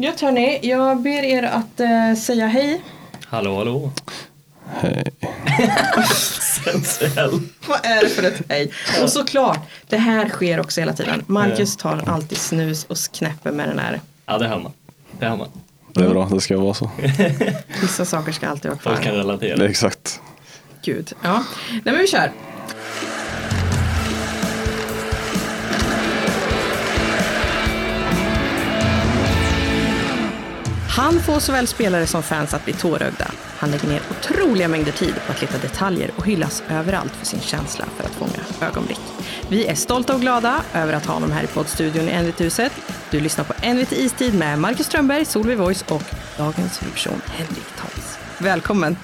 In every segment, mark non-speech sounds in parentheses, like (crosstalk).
Gött hörni, jag ber er att eh, säga hej. Hallå hallå. Hej. Sensuell. Vad är det för ett hej? Och såklart, det här sker också hela tiden. Marcus tar alltid snus och knäpper med den här. Ja det hör man. Det hör man. Det är bra, det ska vara så. Vissa saker ska alltid vara Folk kan kvar. relatera. Exakt. Gud. Ja, nej men vi kör. Han får såväl spelare som fans att bli tårögda. Han lägger ner otroliga mängder tid på att leta detaljer och hyllas överallt för sin känsla för att fånga ögonblick. Vi är stolta och glada över att ha honom här i poddstudion i NVT-huset. Du lyssnar på NVT Istid med Marcus Strömberg, Solveig Voice och dagens huvudperson Henrik Tals. Välkommen!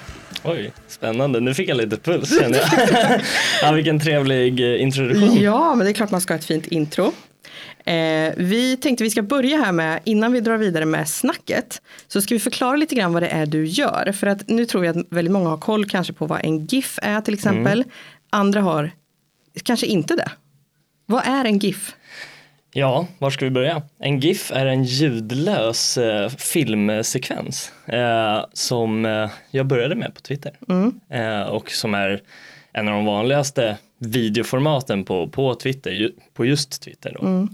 Oj, spännande. Nu fick jag lite puls känner jag. (laughs) ja, vilken trevlig eh, introduktion. Ja, men det är klart man ska ha ett fint intro. Eh, vi tänkte vi ska börja här med, innan vi drar vidare med snacket, så ska vi förklara lite grann vad det är du gör. För att nu tror jag att väldigt många har koll kanske på vad en GIF är till exempel. Andra har kanske inte det. Vad är en GIF? Ja, var ska vi börja? En GIF är en ljudlös eh, filmsekvens eh, som eh, jag började med på Twitter eh, och som är en av de vanligaste videoformaten på, på Twitter, ju, på just Twitter. Då.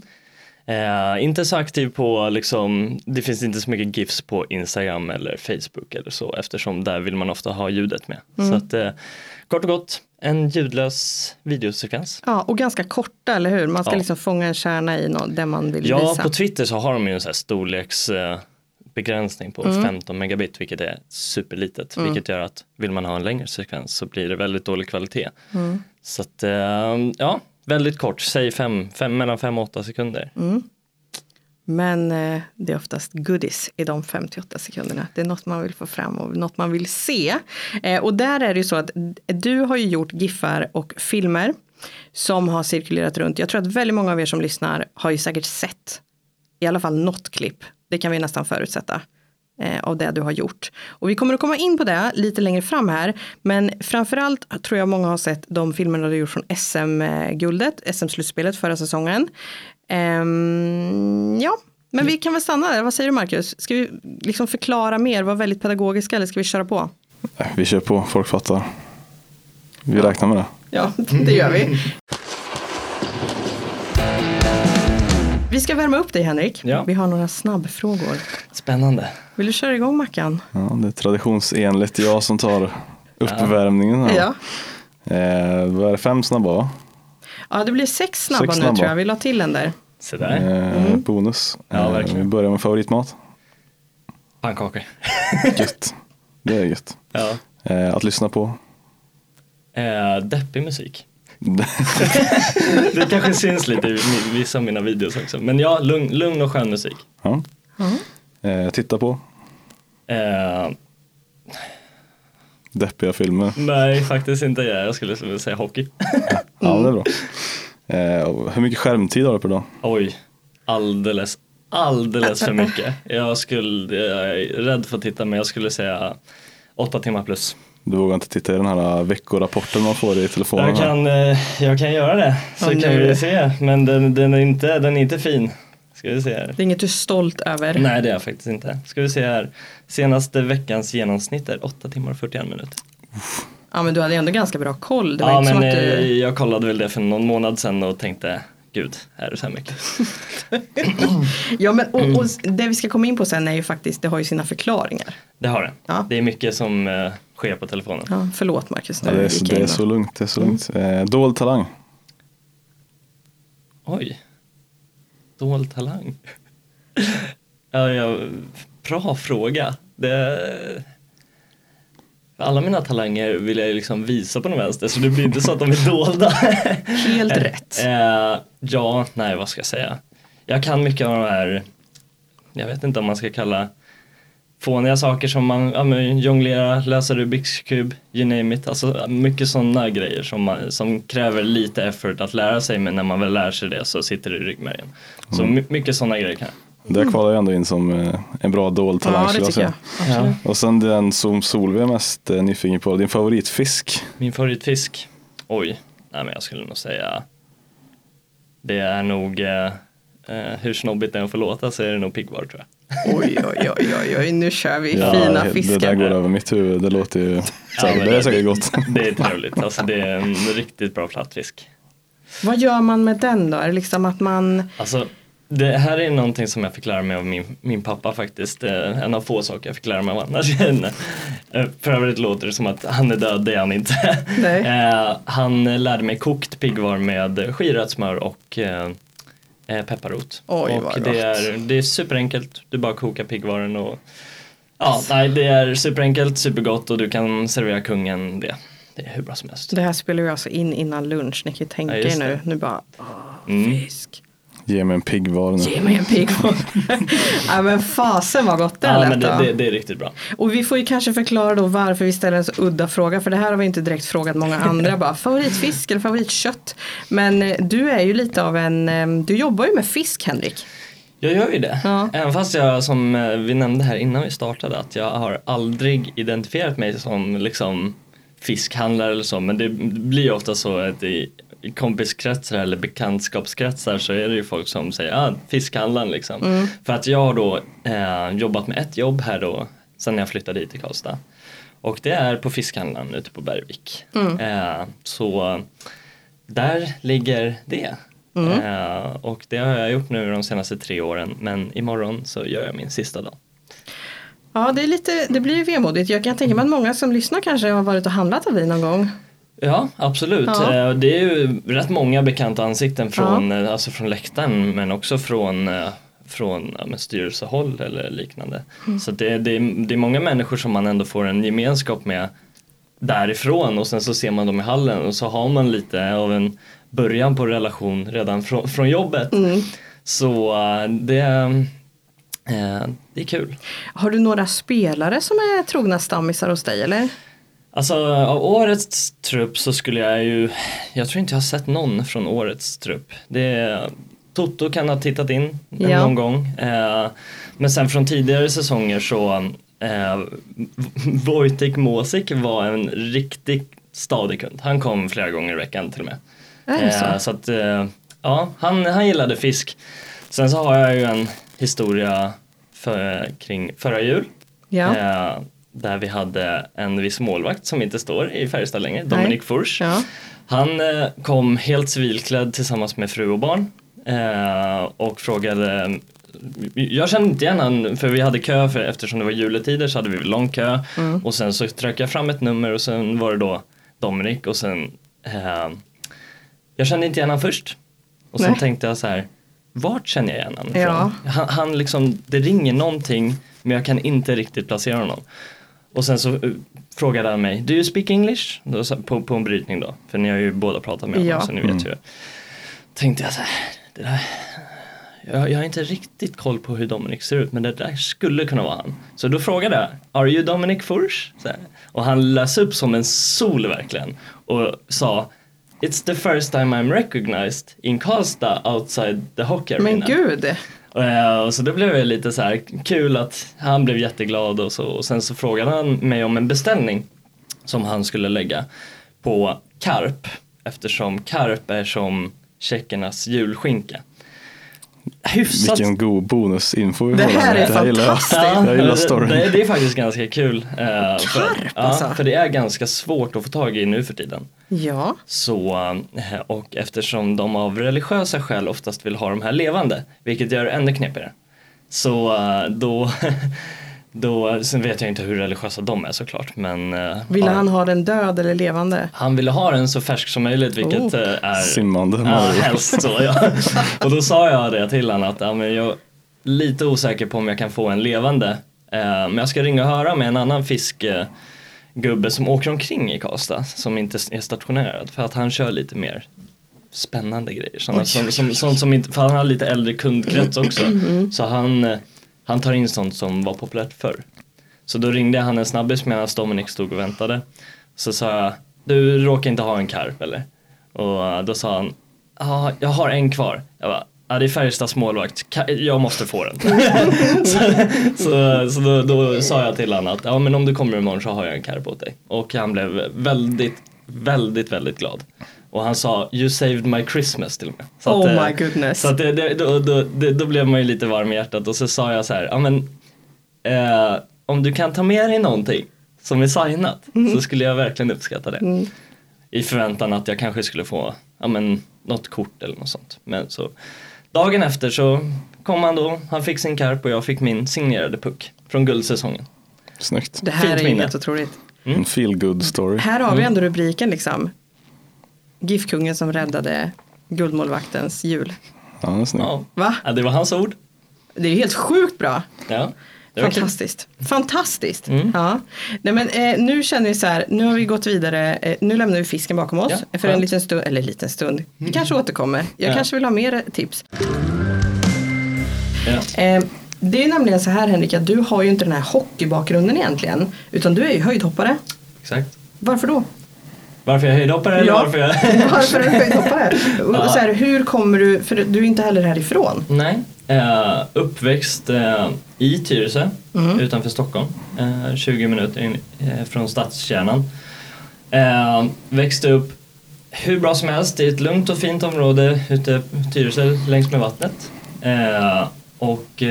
Eh, inte så aktiv på, liksom, det finns inte så mycket GIFs på Instagram eller Facebook eller så eftersom där vill man ofta ha ljudet med. Så att eh, kort och gott, en ljudlös videosekvens. Ja, och ganska korta, eller hur? Man ska Ja. liksom fånga en kärna i något, det man vill Ja, visa. på Twitter så har de ju en sån här storleksbegränsning på Mm. 15 megabit, vilket är superlitet. Vilket gör att vill man ha en längre sekvens så blir det väldigt dålig kvalitet. Mm. Så att, eh, ja, väldigt kort, säg fem, fem, mellan 5 och 8 sekunder. Mm. Men eh, det är oftast goodies i de 58 sekunderna. Det är något man vill få fram och något man vill se. Eh, och där är det ju så att du har ju gjort giffar och filmer som har cirkulerat runt. Jag tror att väldigt många av er som lyssnar har ju säkert sett i alla fall något klipp. Det kan vi nästan förutsätta eh, av det du har gjort. Och vi kommer att komma in på det lite längre fram här. Men framförallt tror jag många har sett de filmerna du gjort från SM-guldet, SM-slutspelet förra säsongen. Ehm, ja, men vi kan väl stanna där. Vad säger du Marcus? Ska vi liksom förklara mer, vara väldigt pedagogiska eller ska vi köra på? Vi kör på, folk fattar. Vi räknar med det. Ja, (laughs) det gör vi. Vi ska värma upp dig Henrik. Ja. Vi har några snabbfrågor. Spännande. Vill du köra igång Mackan? Ja, det är traditionsenligt jag som tar uppvärmningen. Här. Ja. Eh, vad är det, fem snabba va? Ja, det blir sex snabba Sex nu snabba. tror jag. Vill du ha till en där? Så där. Eh, Bonus. Ja, Eh, verkligen. vi börjar med favoritmat. Pannkakor. Gött. Det är gött. ja. Eh, att lyssna på. Eh, deppig musik. (laughs) det kanske syns lite i vissa av mina videos också. Men ja, lugn, lugn och skön musik. Ja. Eh, titta på. Eh, Deppiga filmer. nej, faktiskt inte. Jag Jag skulle vilja säga hockey. Ja, det är bra. Eh, hur mycket skärmtid har du per dag? Oj, alldeles, alldeles för mycket. Jag, skulle, jag är rädd för att titta men jag skulle säga åtta timmar plus. Du vågar inte titta i den här veckorapporten man får i telefonen. Jag kan, eh, jag kan göra det så Ja, kan vi se. Men den, den, är inte, den är inte fin. Ska vi se här. Det är inget du är stolt över. Nej det är jag faktiskt inte. Ska vi se här. Senaste veckans genomsnitt är 8 timmar och 41 minuter. Ja, men du hade ändå ganska bra koll. Det var Ja inte men som att eh, du... jag kollade väl det för någon månad sedan och tänkte Gud, är det så här mycket? (laughs) Ja, men och, och det vi ska komma in på sen är ju faktiskt, det har ju sina förklaringar. Det har det. Ja. Det är mycket som eh, sker på telefonen. Ja, förlåt Marcus. Ja, det, är, så- det är så lugnt. Det är så lugnt. Eh, dold talang. Oj. Dold talang. ja, ja, bra fråga. Det... Alla mina talanger vill jag liksom visa på den vänster så det blir inte så att de är dolda. (laughs) Helt rätt. Eh, ja, nej vad ska jag säga. Jag kan mycket av de här, jag vet inte om man ska kalla fåniga saker som man ja, men, jonglera, lösa Rubiks kub, you name it. Alltså mycket sådana grejer som, man, som kräver lite effort att lära sig men när man väl lär sig det så sitter det i ryggmärgen. Så my- mycket sådana grejer kan jag. Det kvalar ju ändå in som eh, en bra dold talang Ja, det jag tycker jag. Och sen den som Solveig är mest eh, nyfiken på, din favoritfisk. Min favoritfisk? Oj, nej men jag skulle nog säga det är nog, eh, eh, hur snobbigt det än får låta så är det nog piggvar tror jag. Oj, oj, oj, oj, oj, nu kör vi Ja, fina det fiskar. där går över mitt huvud. Det låter ju säkert, men det är säkert gott. Det är trevligt, alltså det är en riktigt bra plattfisk. Vad gör man med den då? Är det liksom att man, Alltså, det här är någonting som jag fick lära mig av min, min pappa faktiskt. Eh, En av få saker jag fick lära mig av annars. (laughs) Eh, För övrigt låter det som att han är död, det är han inte. Nej. Eh, Han lärde mig kokt piggvar med skirrötssmör och eh, pepparrot. Oj, och vad det gott. är, det är superenkelt, du bara kokar piggvaren och Ja, nej det är superenkelt, supergott och du kan servera kungen det. Det är hur bra som helst. det här spelar vi alltså in innan lunch, ni kan ju tänka Ja, er nu, nu bara, åh, Mm. fisk. Ge mig en piggvar nu. Ge mig en piggvar. (laughs) ja men fasen vad gott det Ja, men det, det, det är riktigt bra. Och vi får ju kanske förklara då varför vi ställer en så udda fråga. För det här har vi inte direkt frågat många andra. bara favoritfisk eller favoritkött. Men eh, du är ju lite av en, eh, du jobbar ju med fisk Henrik. Jag gör ju det. Ja. Även fast jag som eh, vi nämnde här innan vi startade att jag har aldrig identifierat mig som liksom fiskhandlare eller så men det blir ju ofta så att i, i kompiskretsar eller bekantskapskretsar så är det ju folk som säger ah, fiskhandlaren liksom. För att jag har då eh, jobbat med ett jobb här då sen jag flyttade hit till Karlstad. Och det är på fiskhandlaren ute på Bergvik. Eh, så där ligger det. Eh, och det har jag gjort nu de senaste tre åren men imorgon så gör jag min sista dag. Ja det, är lite, det blir ju vemodigt. Jag kan tänka mig att många som lyssnar kanske har varit och handlat av dig någon gång. Ja, absolut. Ja. Eh, Det är ju rätt många bekanta ansikten från, eh, alltså från läktaren men också från, eh, från ja, styrelsehåll eller liknande. Så det, det, är, det är många människor som man ändå får en gemenskap med därifrån och sen så ser man dem i hallen och så har man lite av en början på relation redan från, från jobbet. Så eh, det, det är kul. Har du några spelare som är trogna stammisar hos dig eller? Alltså av årets trupp så skulle jag ju, jag tror inte jag har sett någon från årets trupp. Det, Toto kan ha tittat in Ja. någon gång. Eh, men sen från tidigare säsonger så eh, Wojtek Måsik var en riktigt stadig kund. Han kom flera gånger i veckan till och med. Så? Eh, så att, eh, ja, han, han gillade fisk. Sen så har jag ju en historia för, kring förra jul. Ja. Där vi hade en viss målvakt som inte står i Färjestad längre, Dominik Furs. Ja. Han eh, kom helt civilklädd tillsammans med fru och barn eh, och frågade jag kände inte igen han för vi hade kö för eftersom det var juletider så hade vi lång kö Mm. och sen så tryckte jag fram ett nummer och sen var det då Dominik och sen eh, jag kände inte igen han först och sen Nej. tänkte jag så här vart känner jag igen han ifrån? Ja. Han, han liksom, det ringer någonting men jag kan inte riktigt placera honom. Och sen så uh, frågade han mig, do you speak English? På, på en brytning då, för ni har ju båda pratat med honom Ja. så ni vet ju. Tänkte jag så här, det där, jag, jag har inte riktigt koll på hur Dominic ser ut men det där skulle kunna vara han. Så då frågade jag, are you Dominic här. Och han läs upp som en sol verkligen och sa It's the first time I'm recognized in Karlstad outside the hockey arena. Men gud. Eh, och så det blev jag lite så här kul att han blev jätteglad och så. Och sen så frågade han mig om en beställning som han skulle lägga på karp eftersom karp är som tjeckernas julskinka. Hyfsat Vilken god bonusinfo vi Det får. här är gillar jag. fantastiskt. Jag gillar det, storyn. det, det är faktiskt ganska kul. eh, för, Karp, ja, alltså. för det är ganska svårt att få tag i nu för tiden. Ja. Så, eh, och eftersom de av religiösa skäl oftast vill ha de här levande, vilket gör det ännu knepigare. Så eh, då, (laughs) då, sen vet jag inte hur religiösa de är såklart, men eh, Ville ja, han ha den död eller levande? han ville ha den så färsk som möjligt, vilket Oh. eh, är Simmande Ja, Mario. helst så ja. Och då sa jag det till honom att ja, men jag är lite osäker på om jag kan få en levande. Eh, men jag ska ringa och höra med en annan fiskgubbe som åker omkring i Karlstad som inte är stationerad för att han kör lite mer spännande grejer. Sådana, som, som, sånt som inte, för han har lite äldre kundkrets också. Mm. Så han, han tar in sånt som var populärt förr. Så då ringde jag han en snabbis medan Dominic stod och väntade. Så sa jag, du råkar inte ha en karp eller? Och eh, då sa han, ja jag har en kvar. Jag bara, ja det är Färjestads målvakt, jag måste få den. (laughs) så så, så då, då sa jag till honom att, ja men om du kommer imorgon så har jag en karp åt dig. Och han blev väldigt, väldigt, väldigt glad. Och han sa You saved my Christmas till och med. Så Oh att, eh, my goodness. Så att det, det, då, då, det, då blev man ju lite varm i hjärtat och så sa jag så här, ja men eh, om du kan ta med dig någonting som är signat Mm. så skulle jag verkligen uppskatta det. I förväntan att jag kanske skulle få ja, men, något kort eller något sånt. Men så, dagen efter så kom han då, han fick sin karp och jag fick min signerade puck från guldsäsongen. Snyggt. Det här Fint är ju minne. helt otroligt. En feel good story. Här har vi ändå rubriken liksom. GIF-kungen som räddade guldmålvaktens jul. Ja, det. Ja. Va? ja, det var hans ord. Det är helt sjukt bra. Ja, det var kul. Fantastiskt. Fantastiskt. Mm. Ja. Nej, men, eh, nu känner vi så här, nu har vi gått vidare, eh, nu lämnar vi fisken bakom oss Ja, för en liten stund, eller liten stund, vi kanske återkommer. Jag Ja. kanske vill ha mer tips. Ja. Eh, det är nämligen så här Henrik, att du har ju inte den här hockeybakgrunden egentligen, utan du är ju höjdhoppare. Exakt. Varför då? Varför jag är höjdhoppare eller Ja. varför jag... (laughs) Varför är du höjdhoppare? (laughs) Och så här, hur kommer du, för du är inte heller härifrån. Nej, eh, uppväxt eh, i Tyresö Mm. utanför Stockholm. Eh, 20 minuter in, från stadskärnan. Växte upp hur bra som helst i ett lugnt och fint område ute i Tyresö längs med vattnet. Och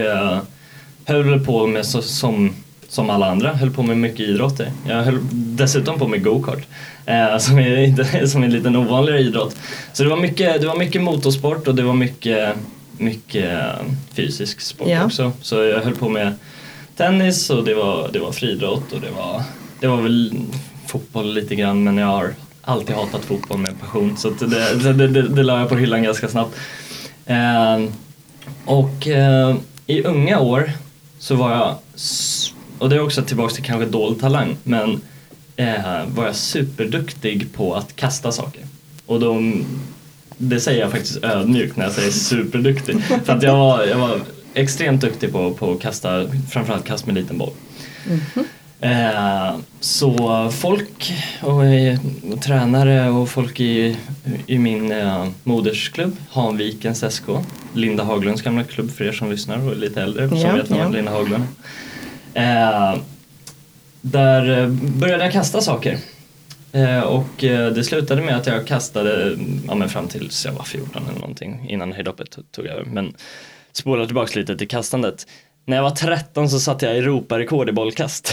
höll på med så, som, som alla andra, höll på med mycket idrotter. Jag höll dessutom på med go-kart. Eh, som, är, (laughs) inte- som är en liten ovanligare idrott. Så det var mycket, det var mycket motorsport och det var mycket, mycket eh, fysisk sport Ja. också. Så jag höll på med tennis och det var, det var friidrott och det var, det var väl fotboll lite grann men jag har alltid hatat fotboll med passion så det, det, det, det, la jag på hyllan ganska snabbt. Eh, och eh, i unga år så var jag, och det är också tillbaka till kanske dold talang, men eh, var jag superduktig på att kasta saker. Och de, det säger jag faktiskt ödmjukt när jag säger superduktig. (laughs) För att jag var, jag var extremt duktig på, på att kasta, framförallt kast med liten boll. Eh, så folk och, eh, och tränare och folk i, i min eh, modersklubb, Hanvikens SK, Linda Haglunds gamla klubb för er som lyssnar och är lite äldre Ja, vet vem ja. Linda Haglund. Eh, Där eh, började jag kasta saker. Eh, och eh, det slutade med att jag kastade ja, men fram tills jag var 14 eller någonting innan höjdhoppet tog- över. Men spolar tillbaks lite till kastandet. När jag var 13 så satte jag Europarekord i bollkast.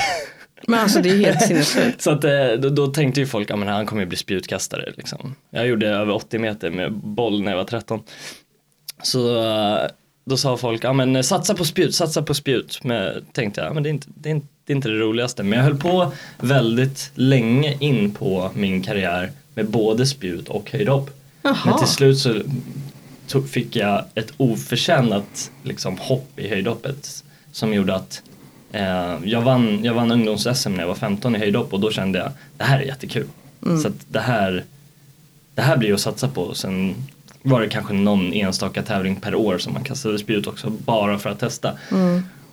Men alltså det är helt sinnessjukt. (laughs) så att, eh, då, då tänkte ju folk, ja men han kommer ju bli spjutkastare liksom. Jag gjorde över 80 meter med boll när jag var 13. Så då sa folk, ja men eh, satsa på spjut, satsa på spjut. Men tänkte jag, ja, men det är, inte, det, är inte, det är inte det roligaste. Men jag höll på väldigt länge in på min karriär med både spjut och höjdhopp. Jaha. Men till slut så tog, fick jag ett oförtjänat liksom, hopp i höjdhoppet som gjorde att eh, jag vann, jag vann ungdoms-SM när jag var 15 i höjdhopp och då kände jag det här är jättekul. Så att det här, det här blir att satsa på. Sen var det kanske någon enstaka tävling per år som man kastade spjut också bara för att testa.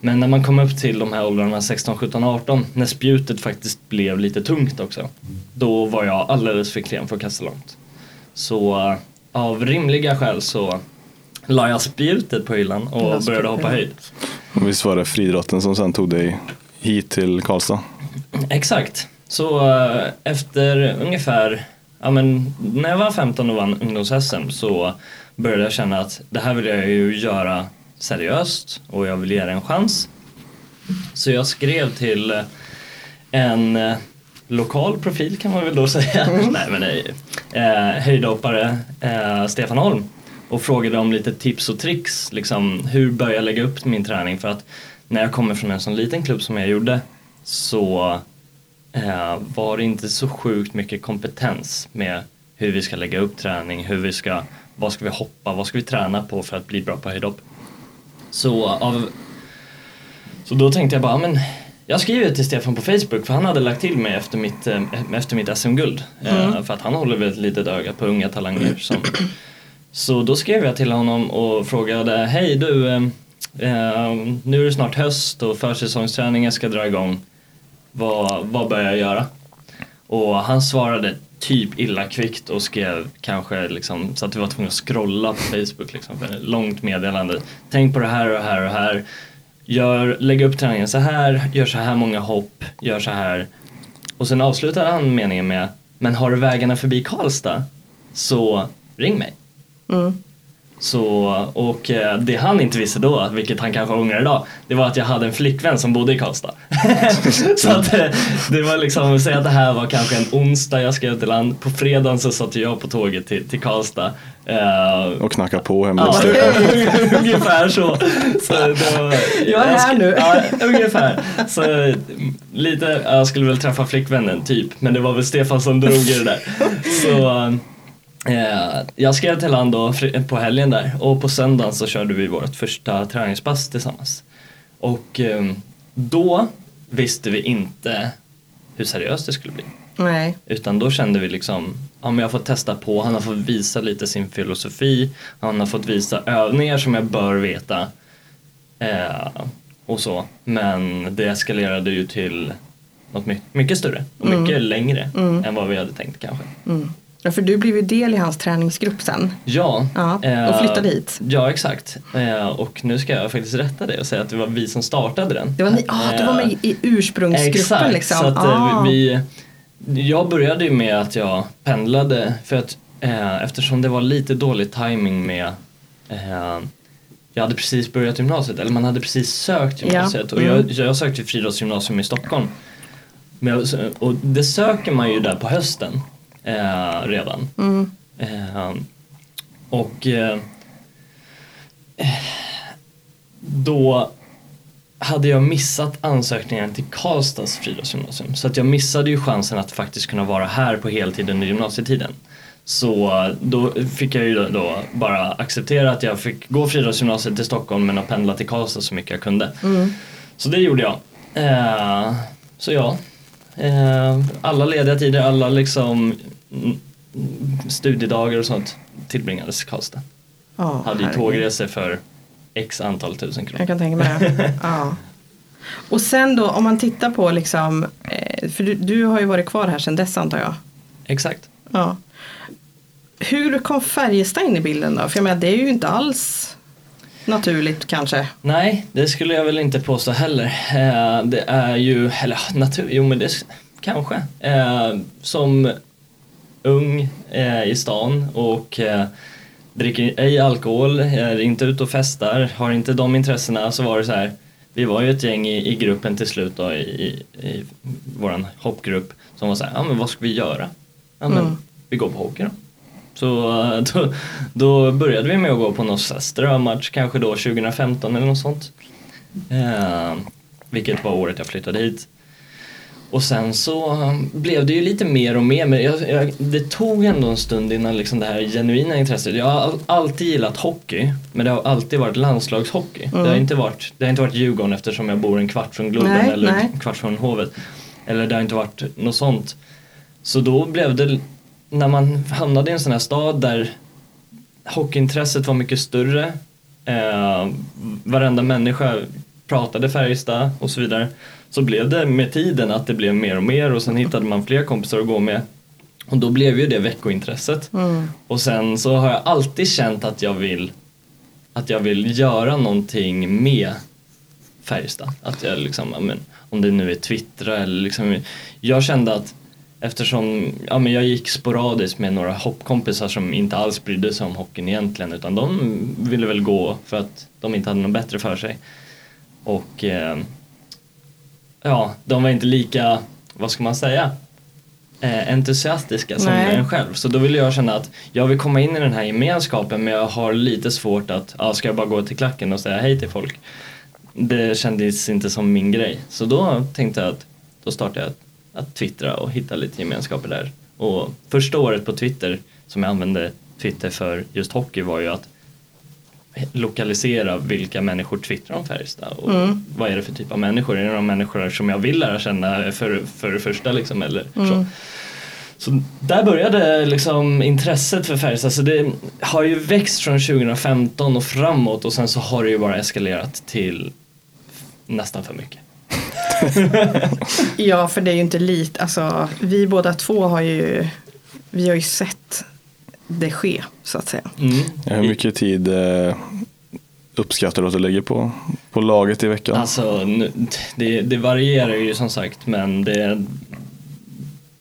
Men när man kom upp till de här åldrarna 16, 17, 18 när spjutet faktiskt blev lite tungt också. Då var jag alldeles för klen för att kasta långt. Så eh, av rimliga skäl så la jag spjutet på hyllan och började hoppa höjd. Och visst var det friidrotten som sen tog dig hit till Karlstad? Exakt. Så eh, efter ungefär, ja men när jag var 15 och vann ungdoms-SM så började jag känna att det här vill jag ju göra seriöst och jag vill ge det en chans. Så jag skrev till en eh, lokal profil kan man väl då (laughs) säga, nej men nej, eh, höjdhoppare eh, Stefan Holm. Och frågade om lite tips och tricks, liksom hur börjar jag lägga upp min träning? För att när jag kommer från en sån liten klubb som jag gjorde så var det inte så sjukt mycket kompetens med hur vi ska lägga upp träning, hur vi ska, vad ska vi hoppa, vad ska vi träna på för att bli bra på höjdhopp. Så, av, så då tänkte jag bara, men jag skriver till Stefan på Facebook för han hade lagt till mig efter mitt, eh, efter mitt SM-guld. Eh, för att han håller väl ett litet öga på unga talanger. Som, så då skrev jag till honom och frågade, hej du, eh, eh, nu är det snart höst och försäsongsträningen ska dra igång. Vad, vad bör jag göra? Och han svarade typ illa kvickt och skrev kanske liksom så att vi var tvungna att scrolla på Facebook liksom för ett långt meddelande. Tänk på det här och det här och det här. Gör, lägg upp träningen så här, gör så här många hopp, gör så här. Och sen avslutade han meningen med Men har du vägarna förbi Karlstad? så ring mig. Mm. Så, och eh, det han inte visste då, vilket han kanske ångrar idag, det var att jag hade en flickvän som bodde i Karlstad. (laughs) så att eh, det var liksom, säg att det här var kanske en onsdag jag skrev till land, på fredagen så satt jag på tåget till, till Karlstad. Eh, Och knacka på hemma Ja, (laughs) ungefär så. så det var, Jag är här nu. Ja, ungefär. Så lite, jag skulle väl träffa flickvännen typ, men det var väl Stefan som drog i det där. Så jag skrev till han då på helgen där och på söndagen så körde vi vårt första träningspass tillsammans. Och eh, då visste vi inte hur seriöst det skulle bli. Nej. Utan då kände vi liksom, ja men jag får testa på, han har fått visa lite sin filosofi, han har fått visa övningar som jag bör veta. Eh, och så. Men det eskalerade ju till något my- mycket större och mycket längre än vad vi hade tänkt kanske. Mm. Ja, för du blev ju del i hans träningsgrupp sen. Ja, Ja, och eh, flyttade hit. Ja, exakt. Eh, och nu ska jag faktiskt rätta det och säga att det var vi som startade den. Det var, ni, ah, du var med i ursprungsgruppen Exakt, liksom. så att ah. eh, vi, jag började ju med att jag pendlade för att eh, eftersom det var lite dålig timing med eh, jag hade precis börjat gymnasiet, eller man hade precis sökt gymnasiet Ja, och mm. jag, jag sökte Friidrottsgymnasium i Stockholm. Men och det söker man ju där på hösten eh, redan. Mm. Eh, och eh, då hade jag missat ansökningen till Karlstads friidrottsgymnasium. Så att jag missade ju chansen att faktiskt kunna vara här på heltid under gymnasietiden. Så då fick jag ju då, bara acceptera att jag fick gå friidrottsgymnasiet till Stockholm men att pendla till Karlstad så mycket jag kunde. Så det gjorde jag. Eh, så ja, eh, alla lediga tider, alla liksom mm, studiedagar och sånt tillbringades i Karlstad. Ja, Hade ju tågresor för x antal tusen kronor. Jag kan tänka mig det. (laughs) ja. Och sen då om man tittar på liksom, eh, för du, du har ju varit kvar här sedan dess antar jag. Exakt. Ja. Hur kom Färjestad in i bilden då? För jag menar det är ju inte alls naturligt kanske. Nej, det skulle jag väl inte påstå heller. Eh, det är ju, eller natur, jo men det kanske. Eh, som ung eh, i stan och eh, dricker ej alkohol, är inte ute och festar, har inte de intressena så var det så här. Vi var ju ett gäng i, i gruppen till slut då i, i, i våran hoppgrupp som var så här, ja men vad ska vi göra? Ja men Mm. vi går på hockey då. Så eh, (laughs) då, då började vi med att gå på någon strömatch kanske då 2015 eller något sånt. Eh, vilket var året jag flyttade hit. Och sen så eh, blev det ju lite mer och mer men jag, jag, det tog ändå en stund innan liksom det här genuina intresset. Jag har all, alltid gillat hockey men det har alltid varit landslagshockey. Det, har inte varit, det har inte varit Djurgården eftersom jag bor en kvart från Globen Nej, eller nej. en kvart från Hovet. Eller det har inte varit något sånt. Så då blev det, när man hamnade i en sån här stad där hockeyintresset var mycket större. Eh, varenda människa pratade Färjestad och så vidare. Så blev det med tiden att det blev mer och mer och sen hittade man fler kompisar att gå med. Och då blev ju det veckointresset. Mm. Och sen så har jag alltid känt att jag vill att jag vill göra någonting med Färjestad. Att jag liksom, men, om det nu är twittra eller liksom, jag kände att eftersom ja, men jag gick sporadiskt med några hoppkompisar som inte alls brydde sig om hockeyn egentligen utan de ville väl gå för att de inte hade något bättre för sig. Och eh, ja, de var inte lika, vad ska man säga, eh, entusiastiska som Nej. en själv. Så då ville jag känna att jag vill komma in i den här gemenskapen men jag har lite svårt att, ja, ska jag bara gå till klacken och säga hej till folk? Det kändes inte som min grej. Så då tänkte jag att då startade jag att, att twittra och hitta lite gemenskaper där. Och första året på Twitter som jag använde Twitter för just hockey var ju att lokalisera vilka människor twittrar om Färjestad och vad är det för typ av människor? Är det de människor som jag vill lära känna för, för det första liksom eller så. Så där började liksom intresset för Färjestad. Så det har ju växt från 2015 och framåt och sen så har det ju bara eskalerat till nästan för mycket. (laughs) Ja, för det är ju inte lite, alltså vi båda två har ju, vi har ju sett det ske så att säga. Mm. Ja, hur mycket tid eh, uppskattar du att du lägger på, på laget i veckan? Alltså det, det varierar ju som sagt men det,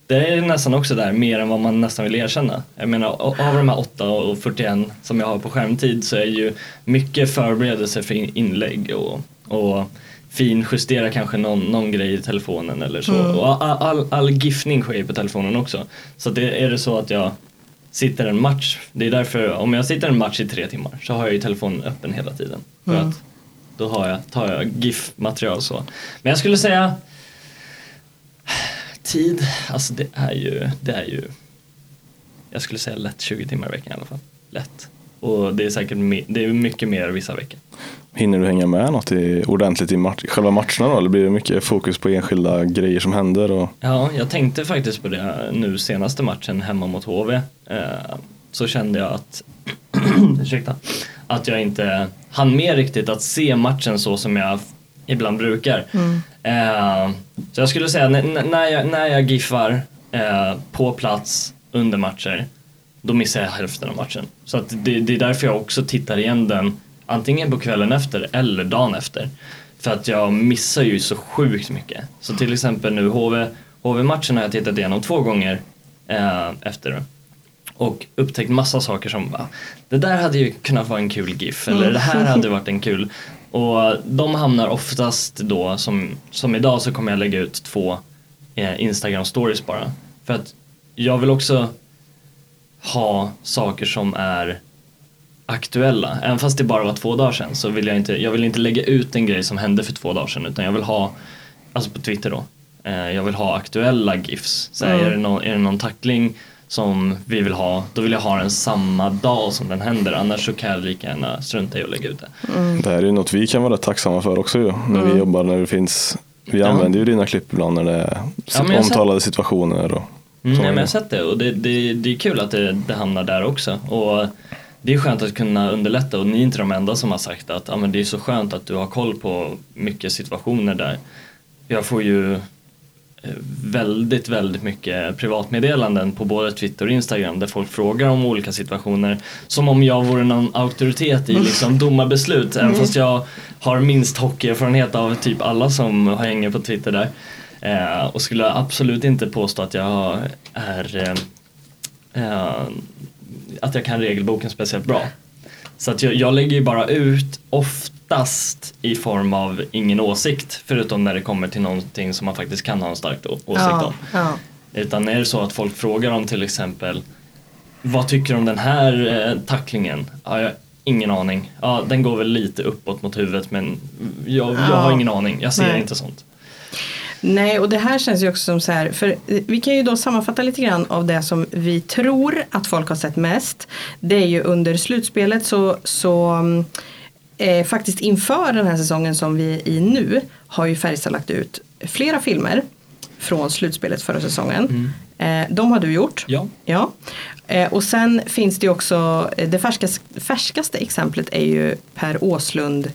det är nästan också där mer än vad man nästan vill erkänna. Jag menar av de här 8 och 41 som jag har på skärmtid så är ju mycket förberedelse för inlägg och, och finjustera kanske någon, någon grej i telefonen eller så. Mm. Och all, all, all giftning sker på telefonen också. Så det, är det så att jag sitter en match, det är därför om jag sitter en match i tre timmar så har jag ju telefonen öppen hela tiden. För mm. att då har jag, tar jag GIF-material så. Men jag skulle säga tid, alltså det är ju, det är ju jag skulle säga lätt 20 timmar i veckan i alla fall. Lätt. Och det är säkert det är mycket mer vissa veckor. Hinner du hänga med något i, ordentligt i match, själva matcherna då? Eller blir det mycket fokus på enskilda grejer som händer? Och... Ja, jag tänkte faktiskt på det nu senaste matchen hemma mot HV. Eh, så kände jag att, (clears throat) ursäkta, att jag inte hann med riktigt att se matchen så som jag ibland brukar. Mm. Eh, så jag skulle säga när jag, när jag giffar eh, på plats under matcher då missar jag hälften av matchen. Så att det, det, är därför jag också tittar igen den antingen på kvällen efter eller dagen efter. För att jag missar ju så sjukt mycket. Så till exempel nu HV, HV-matchen har jag tittat igenom två gånger eh, efter och upptäckt massa saker som bara, det där hade ju kunnat vara en kul GIF eller det här hade varit en kul. (laughs) Och de hamnar oftast då som, som idag så kommer jag lägga ut två eh, Instagram stories bara. För att jag vill också ha saker som är aktuella. Även fast det bara var två dagar sedan så vill jag inte, jag vill inte lägga ut en grej som hände för två dagar sedan utan jag vill ha, alltså på Twitter då, eh, jag vill ha aktuella GIFs. Så mm. är, det någon, är det någon tackling som vi vill ha, då vill jag ha den samma dag som den händer. Annars så kan jag lika gärna strunta i att lägga ut det. Mm. Det här är ju något vi kan vara tacksamma för också ju, när mm. vi jobbar, när det finns vi ja. använder ju dina klipp ibland när det är ja, omtalade sett... situationer. Och mm, ja, men jag har sett det och det, det, det är kul att det, det hamnar där också. Och det är skönt att kunna underlätta och ni är inte de enda som har sagt att ja, men det är så skönt att du har koll på mycket situationer där. Jag får ju väldigt, väldigt mycket privatmeddelanden på både Twitter och Instagram där folk frågar om olika situationer som om jag vore någon auktoritet i liksom domarbeslut mm. även fast jag har minst hockeyerfarenhet av typ alla som hänger på Twitter där. Eh, och skulle absolut inte påstå att jag är eh, eh, att jag kan regelboken speciellt bra. Så att jag, jag lägger ju bara ut ofta oftast i form av ingen åsikt förutom när det kommer till någonting som man faktiskt kan ha en stark åsikt ja, om. Ja. Utan är det så att folk frågar om till exempel vad tycker du om den här eh, tacklingen? Ja, jag ingen aning. Ja, den går väl lite uppåt mot huvudet men jag, jag har ingen aning. Jag ser Nej. inte sånt. Nej, och det här känns ju också som så här, för eh, vi kan ju då sammanfatta lite grann av det som vi tror att folk har sett mest. Det är ju under slutspelet så, så mm, eh, faktiskt inför den här säsongen som vi är i nu har ju Färjestad lagt ut flera filmer från slutspelet förra säsongen. Mm. Eh, de har du gjort. Ja. ja. Eh, och sen finns det ju också, eh, det färskaste, färskaste exemplet är ju Per Åslund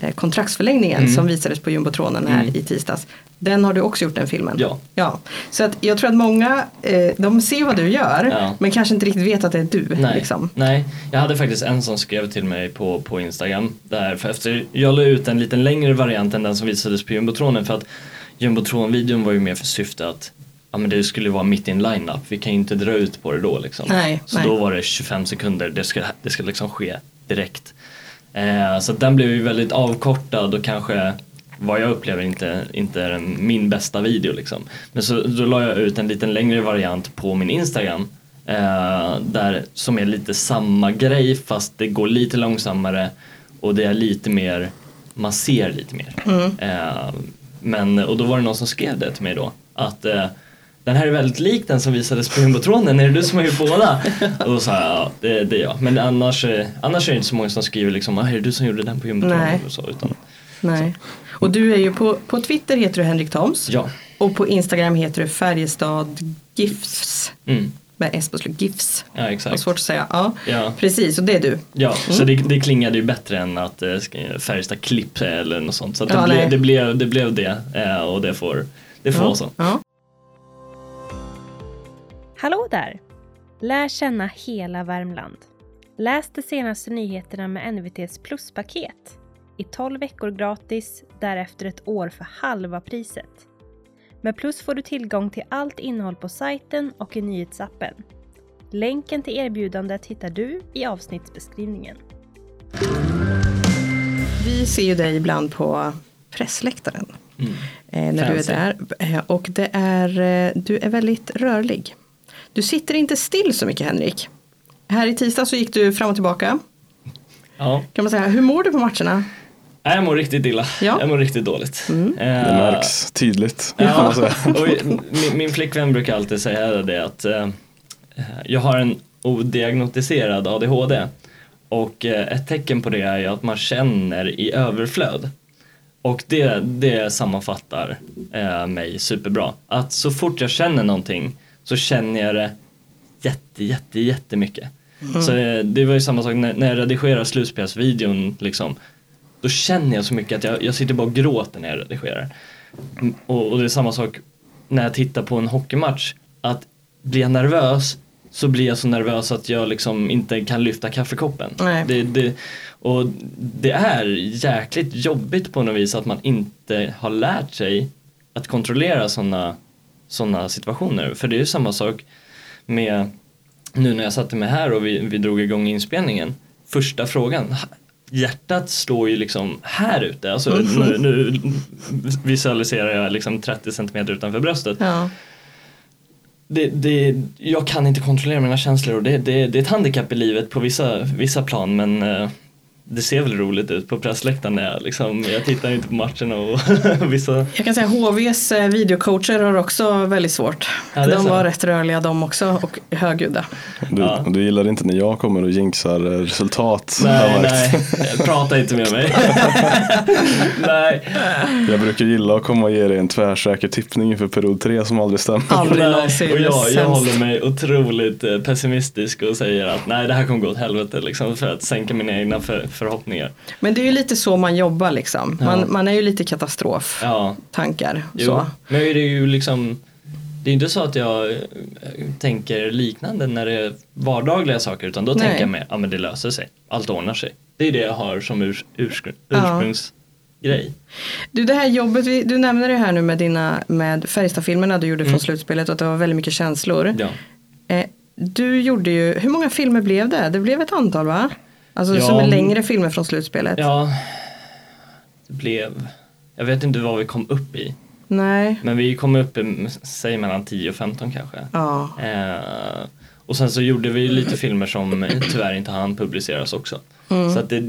eh, kontraktsförlängningen mm. som visades på jumbotronen här mm. i tisdags. Den har du också gjort den filmen. Ja. ja. Så att jag tror att många, eh, de ser vad du gör ja. men kanske inte riktigt vet att det är du. Nej. Liksom. Nej, jag hade faktiskt en som skrev till mig på, på Instagram. Där, för efter, jag la ut en lite längre variant än den som visades på jumbotronen för att jumbotron-videon var ju mer för syfte att ja, men det skulle vara mitt i en line-up. Vi kan ju inte dra ut på det då liksom. Nej, så nej. då var det 25 sekunder, det ska, det ska liksom ske direkt. Eh, så den blev ju väldigt avkortad och kanske vad jag upplever inte, inte är en, min bästa video liksom. Men så då la jag ut en liten längre variant på min Instagram eh, där, som är lite samma grej fast det går lite långsammare och det är lite mer, man ser lite mer. Mm. Eh, men, och då var det någon som skrev det till mig då att eh, den här är väldigt lik den som visades på jumbotronen, är det du som har gjort båda? (laughs) och då sa jag, ja det, det är jag. Men annars, eh, annars är det inte så många som skriver liksom, ah, är det du som gjorde den på jumbotronen? Och så, utan, Nej. Och du är ju på, på Twitter heter du Henrik Toms. Ja. Och på Instagram heter du Färjestad GIFs. Mm. Med S på slut, GIFs. Ja exakt. svårt att säga. Ja, ja. Precis, och det är du. Ja, mm. så det, det klingade ju bättre än att eh, Färjestad Klipp eller något sånt. Så det, ja, ble, det, blev, det blev det eh, och det får, det får ja. så. Ja. Hallå där! Lär känna hela Värmland. Läs de senaste nyheterna med NVTs pluspaket i 12 veckor gratis, därefter ett år för halva priset. Med Plus får du tillgång till allt innehåll på sajten och i nyhetsappen. Länken till erbjudandet hittar du i avsnittsbeskrivningen. Vi ser ju dig ibland på pressläktaren. Mm. Eh, när Fancy. du är där. Eh, och det är, eh, du är väldigt rörlig. Du sitter inte still så mycket Henrik. Här i tisdag så gick du fram och tillbaka. Ja. Kan man säga. Hur mår du på matcherna? Nej, Jag mår riktigt illa. Ja. Jag mår riktigt dåligt. Mm. Det Eh, märks tydligt. Ja, och min, min flickvän brukar alltid säga det att eh, jag har en odiagnostiserad ADHD och eh, ett tecken på det är ju att man känner i överflöd. Och det, det sammanfattar eh, mig superbra. Att så fort jag känner någonting så känner jag det jätte, jätte, jättemycket. Så eh, det var ju samma sak när, när jag redigerar slutspelsvideon liksom. Då känner jag så mycket att jag, jag sitter bara och gråter när jag redigerar. Och, och det är samma sak när jag tittar på en hockeymatch. Att blir jag nervös så blir jag så nervös att jag liksom inte kan lyfta kaffekoppen. Det, det, och det är jäkligt jobbigt på något vis att man inte har lärt sig att kontrollera sådana såna situationer. För det är ju samma sak med nu när jag satte mig här och vi, vi drog igång inspelningen. Första frågan, hjärtat står ju liksom här ute. Alltså nu, nu visualiserar jag liksom 30 centimeter utanför bröstet. Ja. Det, det, jag kan inte kontrollera mina känslor och det, det, det är ett handikapp i livet på vissa, vissa plan men eh, det ser väl roligt ut på pressläktaren när jag, liksom, jag tittar inte på matcherna och (laughs) vissa Jag kan säga HVs eh, videocoacher har också väldigt svårt. Ja, de var rätt rörliga de också och högljudda. Du, Ja. du gillar inte när jag kommer och jinxar eh, resultat. Nej, nej, prata inte med mig. (laughs) nej, Jag brukar gilla att komma och ge dig en tvärsäker tippning inför period tre som aldrig stämmer. Aldrig någonsin. Och jag, jag håller mig otroligt eh, pessimistisk och säger att nej det här kommer gå åt helvete liksom för att sänka mina egna för, förhoppningar. Men det är ju lite så man jobbar liksom. Man, Ja. man är ju lite katastroftankar. Ja. Så. Men det är ju liksom det är inte så att jag eh, tänker liknande när det är vardagliga saker utan då Nej. tänker jag mer, ja men det löser sig, allt ordnar sig. Det är det jag har som urs, urskr- Ja. ursprungsgrej. Du, det här jobbet, du nämner det här nu med dina med Färjestad-filmerna du gjorde Mm. från slutspelet och att det var väldigt mycket känslor. Ja. Eh, du gjorde ju, hur många filmer blev det? Det blev ett antal va? Alltså Ja. som är längre filmer från slutspelet. ja, det blev, jag vet inte vad vi kom upp i, Nej. men vi kom upp i, säg mellan 10 och 15 kanske. Ja. Eh, och sen så gjorde vi lite filmer som tyvärr inte hann publiceras också. Så att det,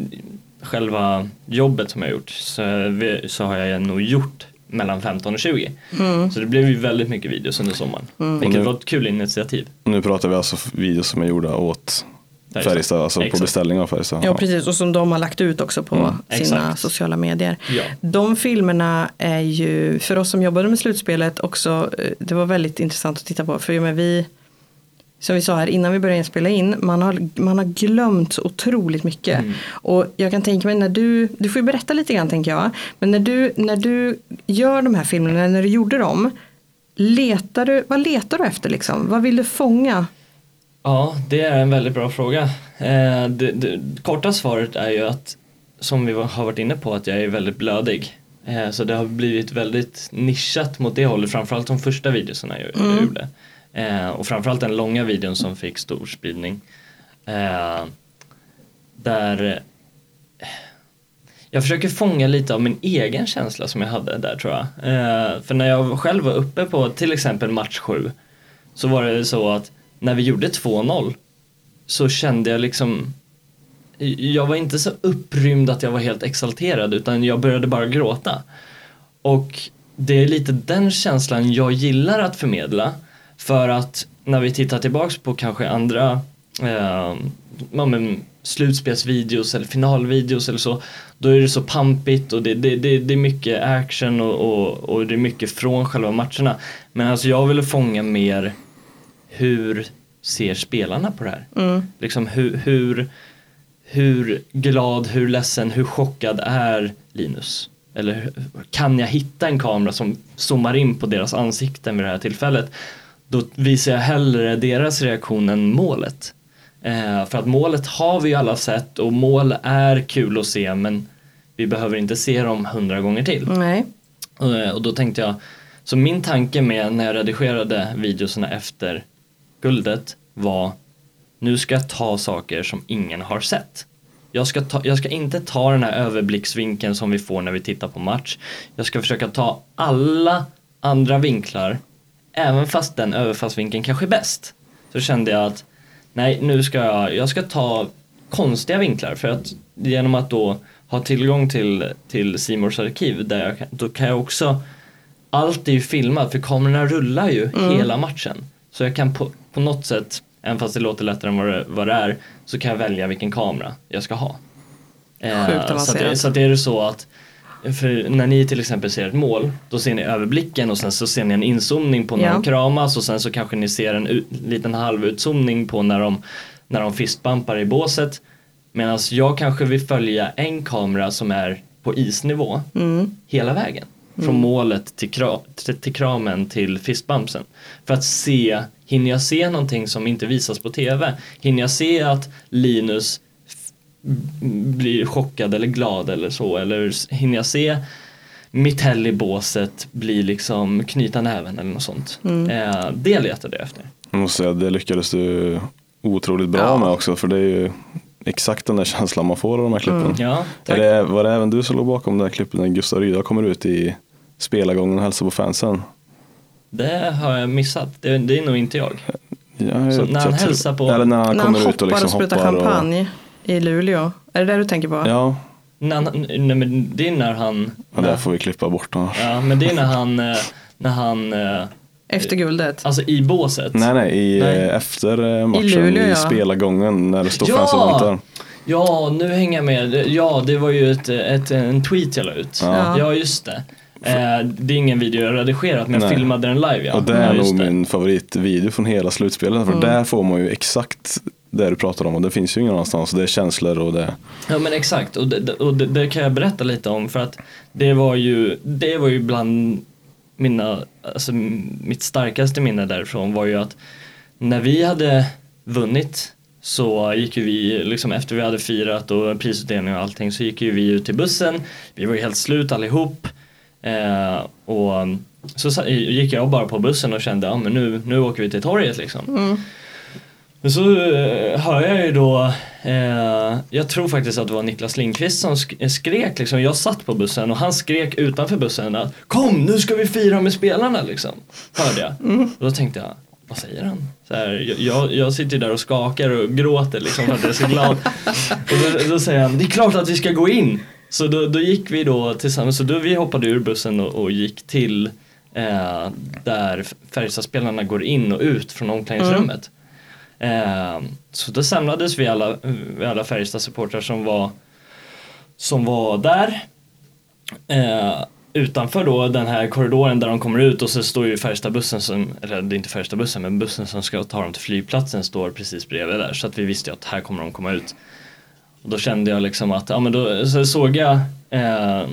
själva jobbet som jag gjort så, vi, så har jag nog gjort mellan 15 och 20. Så det blev ju väldigt mycket videos under sommaren. Vilket Och nu- var ett kul initiativ. Nu pratar vi alltså videos som är gjorda åt Färjestad. Färjestad, alltså på Exakt. beställning av Färjestad. ja, precis. Och som de har lagt ut också på sina exakt. sociala medier. Ja. De filmerna är ju, för oss som jobbade med slutspelet också, eh, det var väldigt intressant att titta på. För med vi, som vi sa här innan vi började spela in, man har, man har glömt otroligt mycket. Mm. Och jag kan tänka mig när du, du får ju berätta lite grann tänker jag, men när du, när du gör de här filmerna, när du gjorde dem, letar du, vad letar du efter liksom? Vad vill du fånga? Ja, det är en väldigt bra fråga. Eh, det, det, korta svaret är ju att, som vi har varit inne på, att jag är väldigt blödig. Eh, så det har blivit väldigt nischat mot det hållet, framförallt de första videorna jag, jag gjorde. Eh, och framförallt den långa videon som fick stor spridning. Eh, där eh, jag försöker fånga lite av min egen känsla som jag hade där tror jag. Eh, för när jag själv var uppe på till exempel match 7 så var det så att när vi gjorde 2-0 så kände jag liksom jag var inte så upprymd att jag var helt exalterad utan jag började bara gråta. Och det är lite den känslan jag gillar att förmedla för att när vi tittar tillbaks på kanske andra eh, ja, men, slutspelsvideos eller finalvideos eller så då är det så pampigt och det, det, det, det är mycket action och, och, och det är mycket från själva matcherna. Men alltså jag ville fånga mer hur ser spelarna på det här? Liksom hur, hur, hur glad, hur ledsen, hur chockad är Linus? Eller kan jag hitta en kamera som zoomar in på deras ansikten vid det här tillfället? Då visar jag hellre deras reaktion än målet. Eh, för att målet har vi alla sett och mål är kul att se men vi behöver inte se dem hundra gånger till. Nej. Eh, Och då tänkte jag, Så min tanke med när jag redigerade videorna efter guldet var nu ska jag ta saker som ingen har sett. Jag ska, ta, jag ska inte ta den här överblicksvinkeln som vi får när vi tittar på match. Jag ska försöka ta alla andra vinklar, även fast den överfallsvinkeln kanske är bäst. Så kände jag att nej, nu ska jag, jag ska ta konstiga vinklar för att genom att då ha tillgång till, till Simors arkiv där jag, då kan jag också allt är ju filmat för kamerorna rullar ju mm. hela matchen. Så jag kan på, på något sätt, även fast det låter lättare än vad det, vad det är, så kan jag välja vilken kamera jag ska ha. Eh, så, att, så att är det så att för när ni till exempel ser ett mål, då ser ni överblicken och sen så ser ni en inzoomning på när ja. de kramas och sen så kanske ni ser en ut, liten halvutzoomning på när de, när de fistbumpar i båset. Medan jag kanske vill följa en kamera som är på isnivå mm. hela vägen. Från mm. målet till, kra till, till kramen till fistbumpsen. För att se, hinner jag se någonting som inte visas på TV? Hinner jag se att Linus blir chockad eller glad eller så? Eller hinner jag se Mitell i båset bli liksom knyta näven eller något sånt? Mm. Eh, det letade jag efter. Jag måste säga, det lyckades du otroligt bra ja. med också för det är ju exakt den där känslan man får av de här klippen. Mm. Ja, är det, var det även du som låg bakom det här klippet när Gustav Rydahl kommer ut i spelargången och hälsar på fansen? Det har jag missat, det, det är nog inte jag. Ja, Så när han hälsar på... Eller när han, när kommer han ut och liksom hoppar och sprutar champagne och... i Luleå. Är det det du tänker på? Ja. När han, nej, men det är när han... Ja, det får vi klippa bort då. Ja, men det är när han, eh, när han eh, efter guldet? Alltså i båset? Nej, nej, i, nej. efter matchen, i, Luleå, i spelargången när det står ja! fans och väntar. Ja, nu hänger jag med. Ja, det var ju ett, ett, en tweet jag la ut. Ja, ja just det. Eh, det är ingen video jag redigerat men jag filmade den live ja. Och det är ja, nog det. min favoritvideo från hela slutspelet. För mm. där får man ju exakt det du pratar om och det finns ju ingen annanstans. Det är känslor och det. Ja men exakt och det, och det, det kan jag berätta lite om för att det var ju, det var ju bland mina, alltså mitt starkaste minne därifrån var ju att när vi hade vunnit så gick ju vi, liksom efter vi hade firat och prisutdelning och allting så gick ju vi ut till bussen. Vi var ju helt slut allihop. Eh, och så gick jag bara på bussen och kände, ja men nu, nu åker vi till torget liksom. Mm. Men så eh, hör jag ju då, eh, jag tror faktiskt att det var Niklas Lindqvist som skrek liksom, jag satt på bussen och han skrek utanför bussen att Kom nu ska vi fira med spelarna liksom. Hörde jag. Mm. Och då tänkte jag, vad säger han? Så här, jag, jag sitter där och skakar och gråter liksom för att jag är så glad. (laughs) och då, då säger han, det är klart att vi ska gå in. Så då, då gick vi då tillsammans, så då vi hoppade ur bussen och, och gick till eh, där Färjestadspelarna går in och ut från omklädningsrummet. Mm. Eh, så då samlades vi alla, vi alla Färjestad-supportrar som var, som var där. Eh, utanför då den här korridoren där de kommer ut och så står ju Färjestadbussen som, eller det är inte Färjestadbussen men bussen som ska ta dem till flygplatsen står precis bredvid där så att vi visste ju att här kommer de komma ut. Och då kände jag liksom att, ja men då så såg jag eh,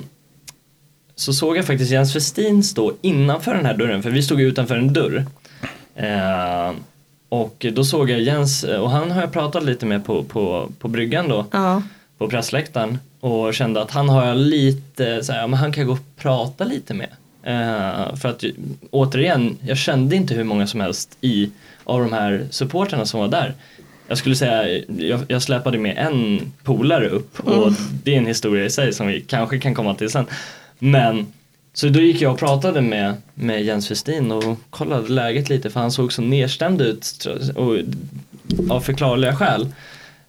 så såg jag faktiskt Jens Westin stå innanför den här dörren, för vi stod utanför en dörr. Eh, och då såg jag Jens, och han har jag pratat lite med på, på, på bryggan då, ja. på pressläktaren. Och kände att han har jag lite, så här, men han kan gå och prata lite med. Eh, för att återigen, jag kände inte hur många som helst i, av de här supporterna som var där jag skulle säga, jag, jag släpade med en polare upp och mm. det är en historia i sig som vi kanske kan komma till sen. Men så då gick jag och pratade med, med Jens Westin och kollade läget lite för han såg så nedstämd ut och, av förklarliga skäl.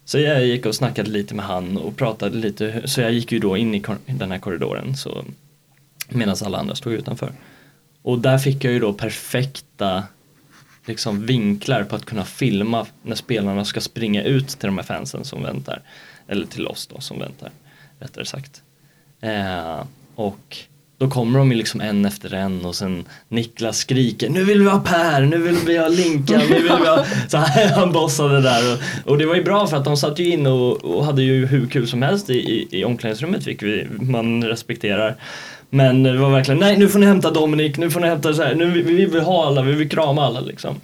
Så jag gick och snackade lite med han och pratade lite, så jag gick ju då in i den här korridoren så medan alla andra stod utanför. Och där fick jag ju då perfekta liksom vinklar på att kunna filma när spelarna ska springa ut till de här fansen som väntar. Eller till oss då som väntar, rättare sagt. Eh, och då kommer de ju liksom en efter en och sen Niklas skriker nu vill vi ha Per, nu vill vi ha Linkan, nu vill vi ha... (laughs) Så (laughs) han bossade där och, och, det var ju bra för att de satt ju in och, och hade ju hur kul som helst i, i, i omklädningsrummet vilket vi, man respekterar. Men det var verkligen, nej nu får ni hämta Dominik, nu får ni hämta så här, nu vi, vi vill ha alla, vi vill krama alla liksom.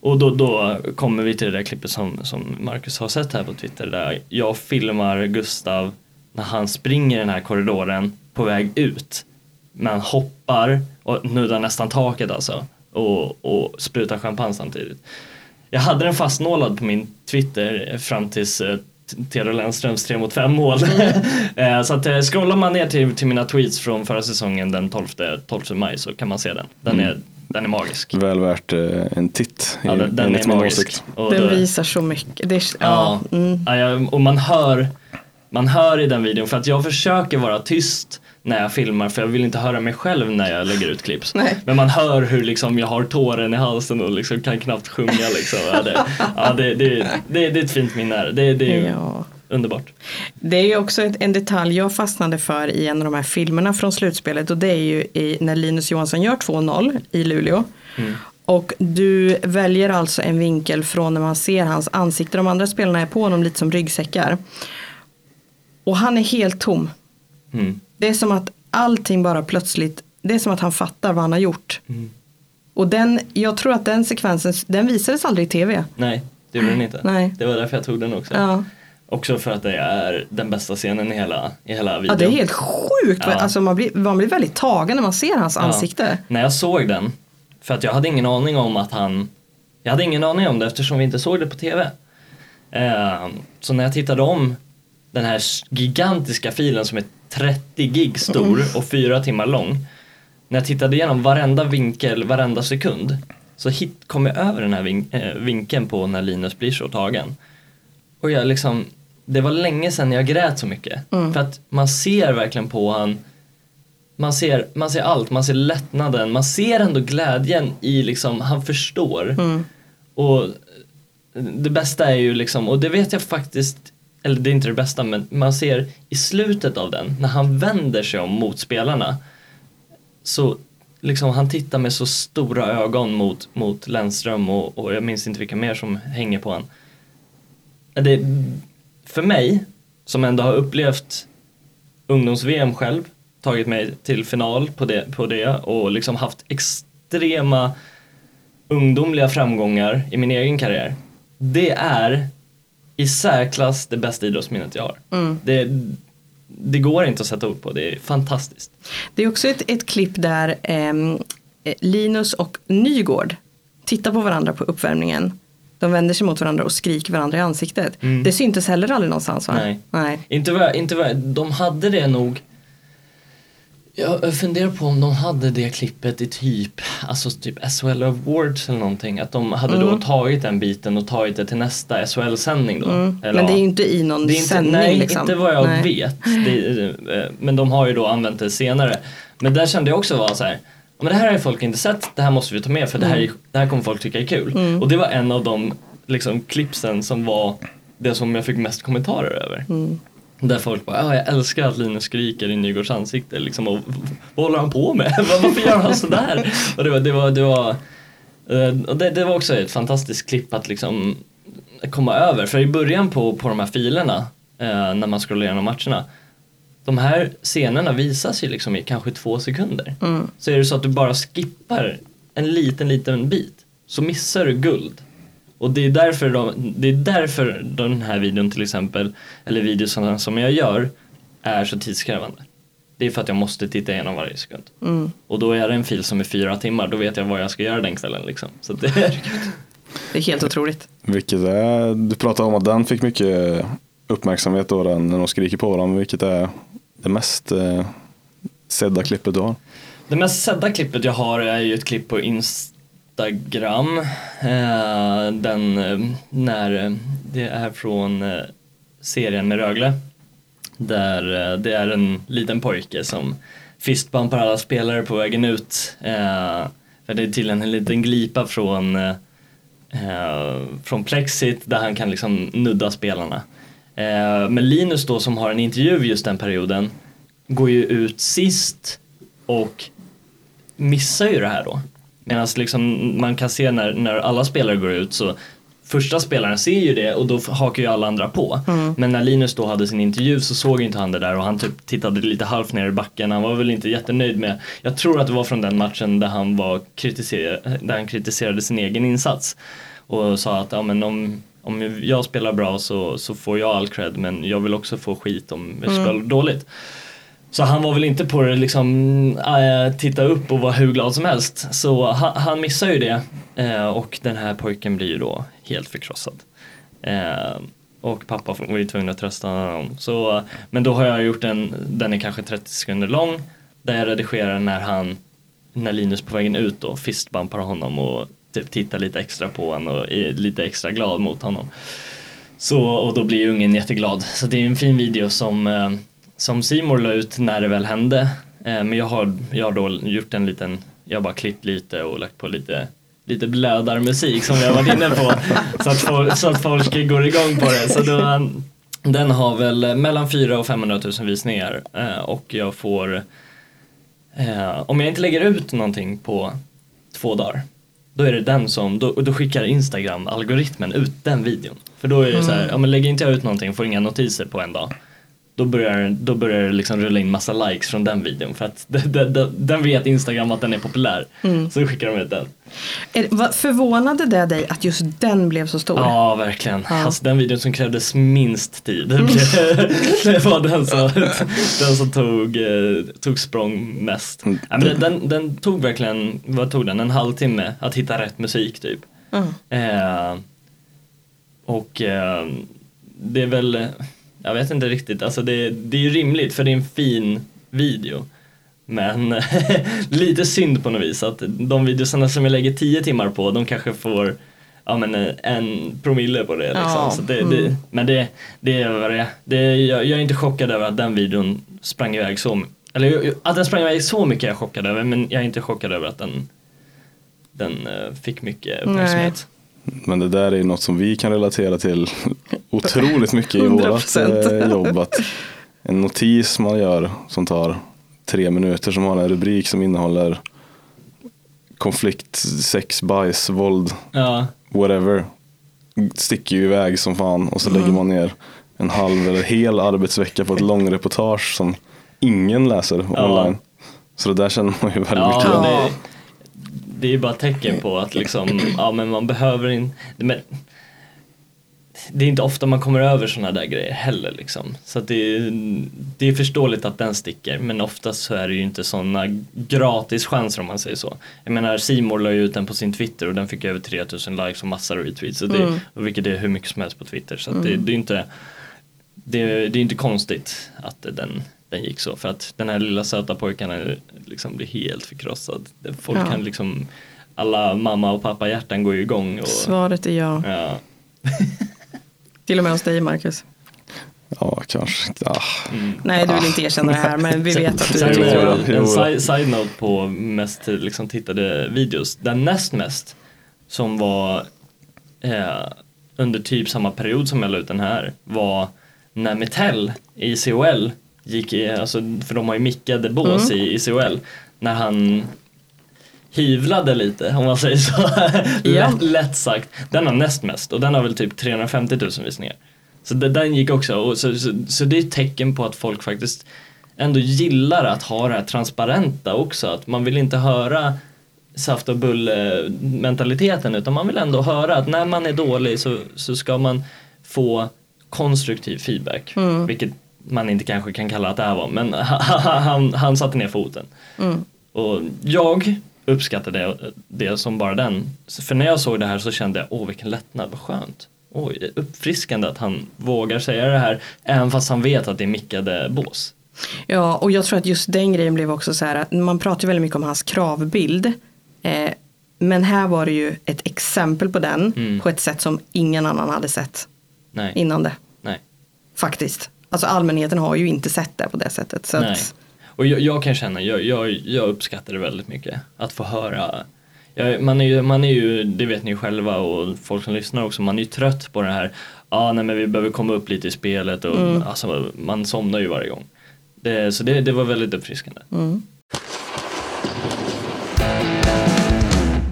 Och då, då kommer vi till det där klippet som, som Marcus har sett här på Twitter där jag filmar Gustav när han springer den här korridoren på väg ut Men hoppar och nuddar nästan taket alltså och, och sprutar champagne samtidigt. Jag hade den fastnålad på min Twitter fram tills eh, Theodor Lennströms 3 mot 5 mål. (laughs) Eh, så att eh, scrollar man ner till, till mina tweets från förra säsongen den 12, 12 maj så kan man se den. Den är, den är magisk. Väl värt eh, en titt Ja, den, den är magisk. Och Den då- visar så mycket. Det är, ja. Ja, Mm. och man hör, man hör i den videon för att jag försöker vara tyst när jag filmar för jag vill inte höra mig själv när jag lägger ut clips. Nej. Men man hör hur liksom jag har tåren i halsen och liksom kan knappt sjunga liksom. Ja, det, ja, det, det, det, det är ett fint minne. Det, det är Ja. underbart. Det är ju också en detalj jag fastnade för i en av de här filmerna från slutspelet och det är ju i, när Linus Johansson gör 2-0 i Luleå. Och du väljer alltså en vinkel från när man ser hans ansikte. De andra spelarna är på honom lite som ryggsäckar. Och han är helt tom. Mm. Det är som att allting bara plötsligt, det är som att han fattar vad han har gjort. Och den, jag tror att den sekvensen, den visades aldrig i tv. Nej, det gjorde den inte. Nej. Det var därför jag tog den också. Ja, Också för att det är den bästa scenen i hela, i hela videon. ja det är helt sjukt. Ja. Alltså man, blir, man blir väldigt tagen när man ser hans ansikte. När jag såg den, för att jag hade ingen aning om att han, jag hade ingen aning om det eftersom vi inte såg det på TV. Eh, så när jag tittade om den här gigantiska filen som är 30 gig stor och fyra timmar lång. När jag tittade igenom varenda vinkel, varenda sekund så hit, kom jag över den här vin, eh, vinkeln på när Linus blir så tagen. Och jag liksom, det var länge sedan jag grät så mycket. För att man ser verkligen på han man ser, man ser allt, man ser lättnaden, man ser ändå glädjen i liksom, han förstår. Och det bästa är ju liksom, och det vet jag faktiskt, eller det är inte det bästa, men man ser i slutet av den, när han vänder sig om mot spelarna, så liksom han tittar med så stora ögon mot, mot Lennström och, och jag minns inte vilka mer som hänger på han. Det, för mig, som ändå har upplevt ungdoms-VM själv, tagit mig till final på det, på det och liksom haft extrema ungdomliga framgångar i min egen karriär. Det är i särklass det bästa idrottsminnet jag har. Det, det går inte att sätta ord på, det är fantastiskt. Det är också ett, ett klipp där eh, Linus och Nygård tittar på varandra på uppvärmningen. De vänder sig mot varandra och skriker varandra i ansiktet. Det syntes heller aldrig någonstans va? Nej. Nej. Inte vad, inte vad, de hade det nog jag funderar på om de hade det klippet i typ, alltså typ SHL Awards eller någonting. Att de hade då tagit den biten och tagit det till nästa SHL-sändning då. Eller, Mm. Men det är ju inte i någon det är inte, sändning. Nej, liksom. inte vad jag Nej. vet. Det, eh, men de har ju då använt det senare. Men där kände jag också vara så här. "Ja, Men det här har ju folk inte sett, det här måste vi ta med för det, här, Mm. det här kommer folk tycka är kul. Och det var en av de liksom, klippsen som var det som jag fick mest kommentarer över. Mm. Där folk bara, ja jag älskar att Linus skriker i Nygårds ansikte liksom, och vad håller han på med? (laughs) Varför gör han sådär? Och det var, det var, det var, eh, och det, det var också ett fantastiskt klipp att liksom komma över. För i början på, på de här filerna, eh, när man scrollar igenom matcherna, de här scenerna visas ju liksom i kanske två sekunder. Så är det så att du bara skippar en liten, liten bit så missar du guld. Och det är därför, de, det är därför den här videon till exempel, eller videosarna som jag gör, är så tidskrävande. Det är för att jag måste titta igenom varje sekund. Och då är det en fil som är fyra timmar, då vet jag vad jag ska göra den kvällen liksom. Så det är, (laughs) Det är helt otroligt. Vilket är, du pratade om att den fick mycket uppmärksamhet då den, när de skriker på varandra. Vilket är det mest eh, sedda klippet du har? Det mest sedda klippet jag har är ju ett klipp på Instagram. Eh, den eh, när eh, det är från eh, serien med Rögle. Där det är en liten pojke som fistbumpar alla spelare på vägen ut. Eh, för det är tydligen en liten glipa från eh, från plexit där han kan liksom nudda spelarna. Eh, men Linus då som har en intervju just den perioden går ju ut sist och missar ju det här då. Medan liksom man kan se när, när alla spelare går ut så första spelaren ser ju det och då hakar ju alla andra på. Men när Linus då hade sin intervju så såg inte han det där och han typ tittade lite halvt ner i backen. Han var väl inte jättenöjd med, jag tror att det var från den matchen där han, var kritiser, där han kritiserade sin egen insats. Och sa att ja, men om, om jag spelar bra så, så får jag all cred men jag vill också få skit om jag spelar dåligt. Så han var väl inte på det liksom, äh, titta upp och vara hur glad som helst. Så han, han missar ju det eh, och den här pojken blir ju då helt förkrossad. Eh, och pappa var ju tvungen att trösta honom. Så, men då har jag gjort en, den är kanske 30 sekunder lång, där jag redigerar när han, när Linus på vägen ut då fistbumpar honom och typ tittar lite extra på honom och är lite extra glad mot honom. Så, och då blir ju ungen jätteglad. Så det är en fin video som eh, som Simor la ut när det väl hände. Eh, men jag har, jag har då gjort en liten, jag har bara klippt lite och lagt på lite lite blödarmusik som jag varit inne på (laughs) så att, folk, så att folk går igång på det. Så då, den har väl mellan 400 och 500 000 visningar eh, och jag får eh, om jag inte lägger ut någonting på två dagar då är det den som, då, då skickar Instagram algoritmen ut den videon. För då är det mm. så här, ja men lägger inte jag ut någonting får inga notiser på en dag då börjar, då börjar det liksom rulla in massa likes från den videon för att den, den, den vet Instagram att den är populär. Mm. Så skickar de ut den. Är, förvånade det dig att just den blev så stor? Ja, verkligen. Ja. Alltså, den videon som krävdes minst tid (laughs) mm. det var den som, den som tog, eh, tog språng mest. Mm. Ja, men den, den, tog verkligen, vad tog den, en halvtimme att hitta rätt musik typ. Mm. Eh, och eh, det är väl jag vet inte riktigt, alltså det, det är ju rimligt för det är en fin video. Men (laughs) lite synd på något vis att de videosarna som jag lägger tio timmar på de kanske får ja, men en promille på det. Liksom. Ja, så det, mm. det, men det, det är vad det är. Jag, jag är inte chockad över att den videon sprang iväg så eller att den sprang iväg så mycket är jag chockad över men jag är inte chockad över att den, den eh, fick mycket uppmärksamhet. Men det där är ju något som vi kan relatera till (laughs) otroligt mycket i vårt eh, jobb. Att en notis man gör som tar tre minuter som har en rubrik som innehåller konflikt, sex, bajs, våld, ja. whatever. Sticker ju iväg som fan och så mm. lägger man ner en halv eller hel arbetsvecka på ett långreportage som ingen läser ja. online. Så det där känner man ju väldigt ja, mycket det, det är ju bara tecken på att liksom, ja men man behöver inte, det är inte ofta man kommer över sådana där grejer heller liksom. Så det, är, det är förståeligt att den sticker men oftast så är det ju inte sådana gratis chanser om man säger så. Jag menar Simor la ju ut den på sin Twitter och den fick över 3000 likes och massor av retweets. Och det, mm. Vilket är hur mycket som helst på Twitter. Så mm. det, det, är inte det, det är inte konstigt att den, den gick så. För att den här lilla söta pojken liksom blir helt förkrossad. Folk ja. kan liksom alla mamma och pappa hjärtan går ju igång. Och, Svaret är ja. ja. (laughs) Till och med hos dig Marcus. Ja, kanske inte. Ah. Mm. Nej, du vill inte erkänna det här men vi (laughs) vet att du tycker det. En side, side note på mest liksom, tittade videos. Den näst mest som var eh, under typ samma period som jag la ut den här var när Metell i COL gick i, alltså, för de har ju mickade bås mm. i, i COL, när han hyvlade lite om man säger så. (laughs) Lätt, lätt sagt. Den har näst mest och den har väl typ 350 000 visningar. Så det, den gick också och så, så, så, det är ett tecken på att folk faktiskt ändå gillar att ha det här transparenta också. Att man vill inte höra saft och bulle mentaliteten utan man vill ändå höra att när man är dålig så, så ska man få konstruktiv feedback. Mm. Vilket man inte kanske kan kalla att det här var men (laughs) han, han, satte ner foten. Mm. Och jag uppskattade det, det som bara den. För när jag såg det här så kände jag, åh vilken lättnad, vad skönt. Oj, uppfriskande att han vågar säga det här även fast han vet att det är mickade bås. Ja, och jag tror att just den grejen blev också så här att man pratar väldigt mycket om hans kravbild. Eh, men här var det ju ett exempel på den mm. på ett sätt som ingen annan hade sett Nej. innan det. Nej. Faktiskt. Alltså allmänheten har ju inte sett det på det sättet. Så att, och jag, jag, kan känna, jag, jag, jag uppskattar det väldigt mycket. Att få höra man, är ju, man är ju, det vet ni själva och folk som lyssnar också, man är ju trött på det här, ja ah, nej men vi behöver komma upp lite i spelet och mm. alltså, man somnar ju varje gång. Det, så det, det var väldigt uppfriskande. Mm.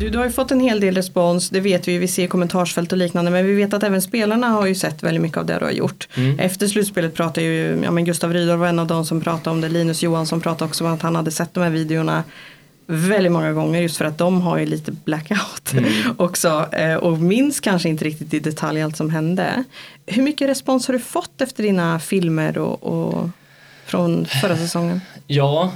Du, du har ju fått en hel del respons, det vet vi, vi ser kommentarsfält och liknande, men vi vet att även spelarna har ju sett väldigt mycket av det du har gjort. Mm. Efter slutspelet pratade ju, ja men Gustav Rydahl var en av de som pratade om det, Linus Johansson pratade också om att han hade sett de här videorna väldigt många gånger just för att de har ju lite blackout mm. (laughs) också eh, och minns kanske inte riktigt i detalj allt som hände. Hur mycket respons har du fått efter dina filmer och, och från förra säsongen? Ja,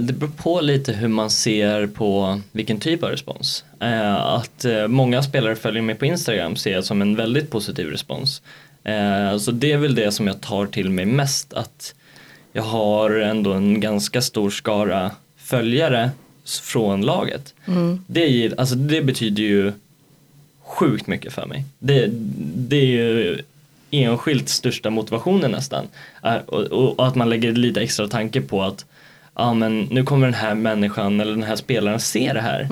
det beror på lite hur man ser på vilken typ av respons. Eh, att eh, många spelare följer mig på Instagram ser jag som en väldigt positiv respons. Eh, så det är väl det som jag tar till mig mest att jag har ändå en ganska stor skara följare från laget. Det, ger, alltså det betyder ju sjukt mycket för mig. Det, det är ju enskilt största motivationen nästan. Och, och att man lägger lite extra tanke på att ja, men nu kommer den här människan eller den här spelaren se det här.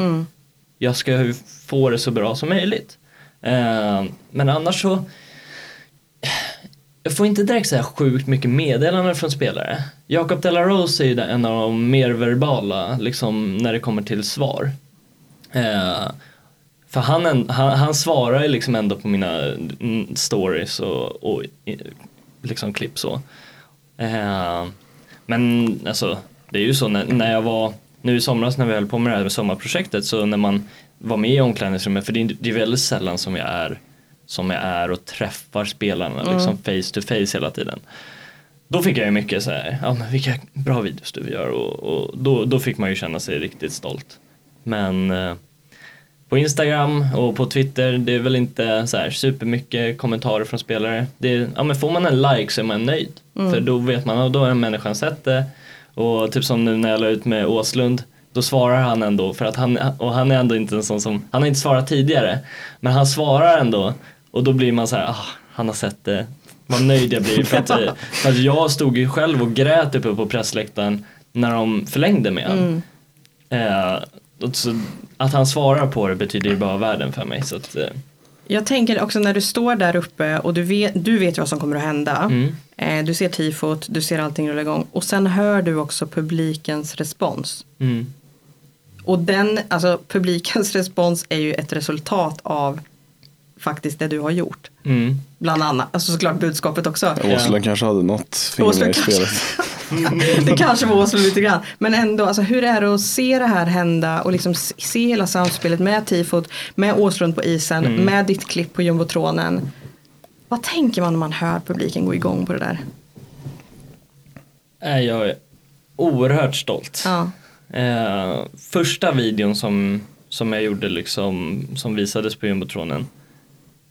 Jag ska ju få det så bra som möjligt. Eh, men annars så jag får inte direkt så här sjukt mycket meddelanden från spelare. Jakob De La Rose är ju en av de mer verbala liksom, när det kommer till svar. Eh, för han, en, han, han svarar ju liksom ändå på mina mm, stories och, och liksom klipp så. Eh, men alltså det är ju så när, när jag var nu i somras när vi höll på med det här med sommarprojektet så när man var med i omklädningsrummet för det är, det är väldigt sällan som jag är som jag är och träffar spelarna liksom face to face hela tiden. Då fick jag ju mycket så här, ja men vilka bra videos du gör och, och då, då fick man ju känna sig riktigt stolt. Men eh, på Instagram och på Twitter, det är väl inte så här supermycket kommentarer från spelare. Det är, ja men får man en like så är man nöjd. För då vet man, ja, då har människan sett det. Och typ som nu när jag la ut med Åslund, då svarar han ändå för att han, och han är ändå inte en sån som, han har inte svarat tidigare. Men han svarar ändå och då blir man så här, ah, han har sett det. Vad nöjd jag blir för att, eh, för att jag stod ju själv och grät uppe på pressläktaren när de förlängde med honom. Eh, och så, att han svarar på det betyder ju bara världen för mig. Så att, eh, Jag tänker också när du står där uppe och du vet, du vet vad som kommer att hända. Mm. Eh, du ser tifot, du ser allting rulla igång och sen hör du också publikens respons. mm, Och den, alltså publikens (laughs) respons är ju ett resultat av faktiskt det du har gjort. mm. Bland annat, alltså såklart budskapet också. Åslund kanske hade något finger med i spelet. (laughs) Det kanske var lite grann. Men ändå, alltså, hur är det att se det här hända och liksom se hela samspelet med tifot, med Åslund på isen, Mm. med ditt klipp på jumbotronen. Vad tänker man när man hör publiken gå igång på det där? Eh, Jag är oerhört stolt. Ja. Eh, första videon som, som jag gjorde liksom, som visades på jumbotronen.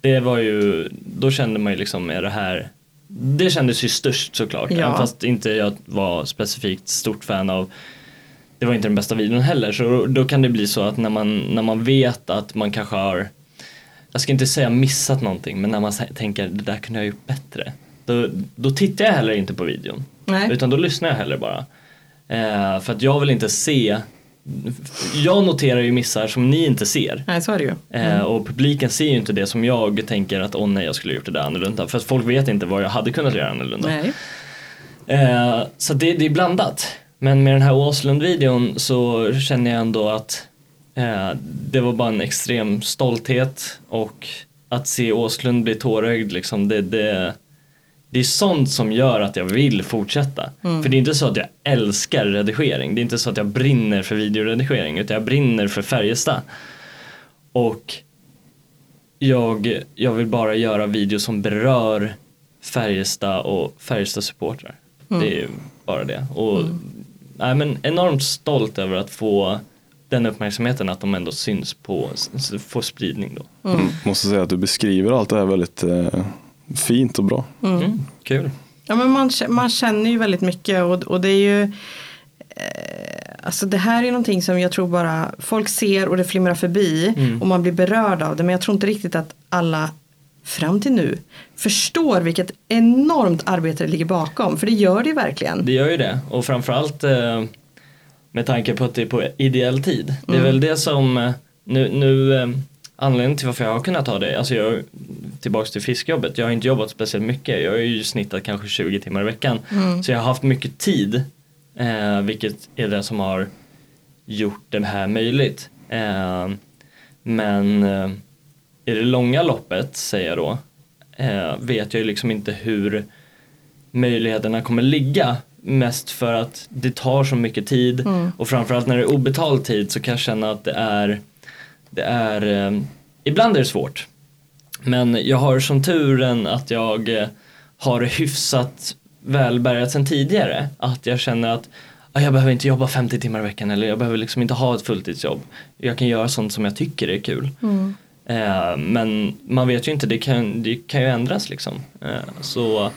Det var ju, då kände man ju liksom, är det här det kändes ju störst såklart, Ja. även fast inte jag var specifikt stort fan av det var inte den bästa videon heller, så då kan det bli så att när man, när man vet att man kanske har jag ska inte säga missat någonting, men när man tänker det där kunde jag gjort bättre. Då, då tittar jag heller inte på videon. Nej. Utan då lyssnar jag hellre bara. Eh, för att jag vill inte se jag noterar ju missar som ni inte ser. Nej, så är det ju. Eh, och publiken ser ju inte det som jag tänker att åh nej jag skulle gjort det där annorlunda. För att folk vet inte vad jag hade kunnat göra annorlunda. Nej. Eh, så det, det är blandat. Men med den här Åslund-videon så känner jag ändå att eh, det var bara en extrem stolthet och att se Åslund bli tårögd liksom det, det, det är sånt som gör att jag vill fortsätta. För det är inte så att jag älskar redigering. Det är inte så att jag brinner för videoredigering utan jag brinner för Färjestad. Och jag, jag vill bara göra videos som berör Färjestad och Färjestad supportrar. Det är bara det. Och nej, men enormt stolt över att få den uppmärksamheten att de ändå syns på, får spridning då. Mm. Måste säga att du beskriver allt det här väldigt eh, fint och bra. Mm, kul. Ja, men man, man känner ju väldigt mycket och, och det är ju eh, Alltså det här är någonting som jag tror bara folk ser och det flimrar förbi och man blir berörd av det men jag tror inte riktigt att alla fram till nu förstår vilket enormt arbete det ligger bakom för det gör det ju verkligen. Det gör ju det och framförallt eh, med tanke på att det är på ideell tid. Det är väl det som eh, nu, nu anledningen till varför jag har kunnat ha det, alltså jag tillbaks till fiskjobbet, jag har inte jobbat speciellt mycket, jag har ju snittat kanske 20 timmar i veckan. Så jag har haft mycket tid, eh, vilket är det som har gjort det här möjligt. Eh, men eh, i det långa loppet, säger jag då, eh, vet jag ju liksom inte hur möjligheterna kommer ligga. Mest för att det tar så mycket tid och framförallt när det är obetald tid så kan jag känna att det är, det är eh, ibland är det svårt. Men jag har som turen att jag eh, har hyfsat väl bärgat sedan tidigare. Att jag känner att ah, jag behöver inte jobba 50 timmar i veckan eller jag behöver liksom inte ha ett fulltidsjobb. Jag kan göra sånt som jag tycker är kul. Mm. Eh, men man vet ju inte, det kan, det kan ju ändras liksom. Eh, så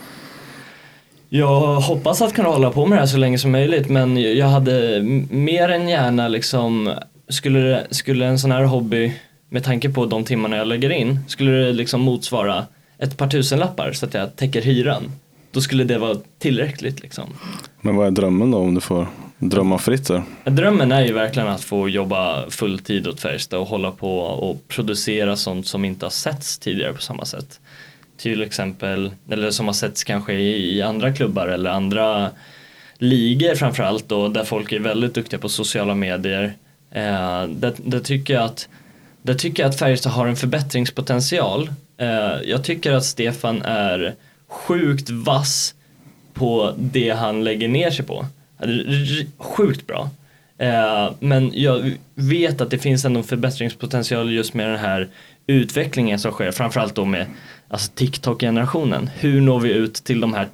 jag hoppas att kunna hålla på med det här så länge som möjligt men jag hade mer än gärna liksom skulle, skulle en sån här hobby med tanke på de timmarna jag lägger in skulle det liksom motsvara ett par tusenlappar så att jag täcker hyran då skulle det vara tillräckligt liksom. Men vad är drömmen då om du får drömma fritt där? Drömmen är ju verkligen att få jobba fulltid åt Färjestad och hålla på och producera sånt som inte har setts tidigare på samma sätt. Till exempel, eller som har setts kanske i, andra klubbar eller andra ligor framförallt då där folk är väldigt duktiga på sociala medier. Eh, där, där, tycker jag att, där tycker jag att Färjestad har en förbättringspotential. Eh, jag tycker att Stefan är sjukt vass på det han lägger ner sig på. Sjukt bra. Eh, men jag vet att det finns ändå förbättringspotential just med den här utvecklingen som sker, framförallt då med alltså TikTok-generationen. Hur når vi ut till de här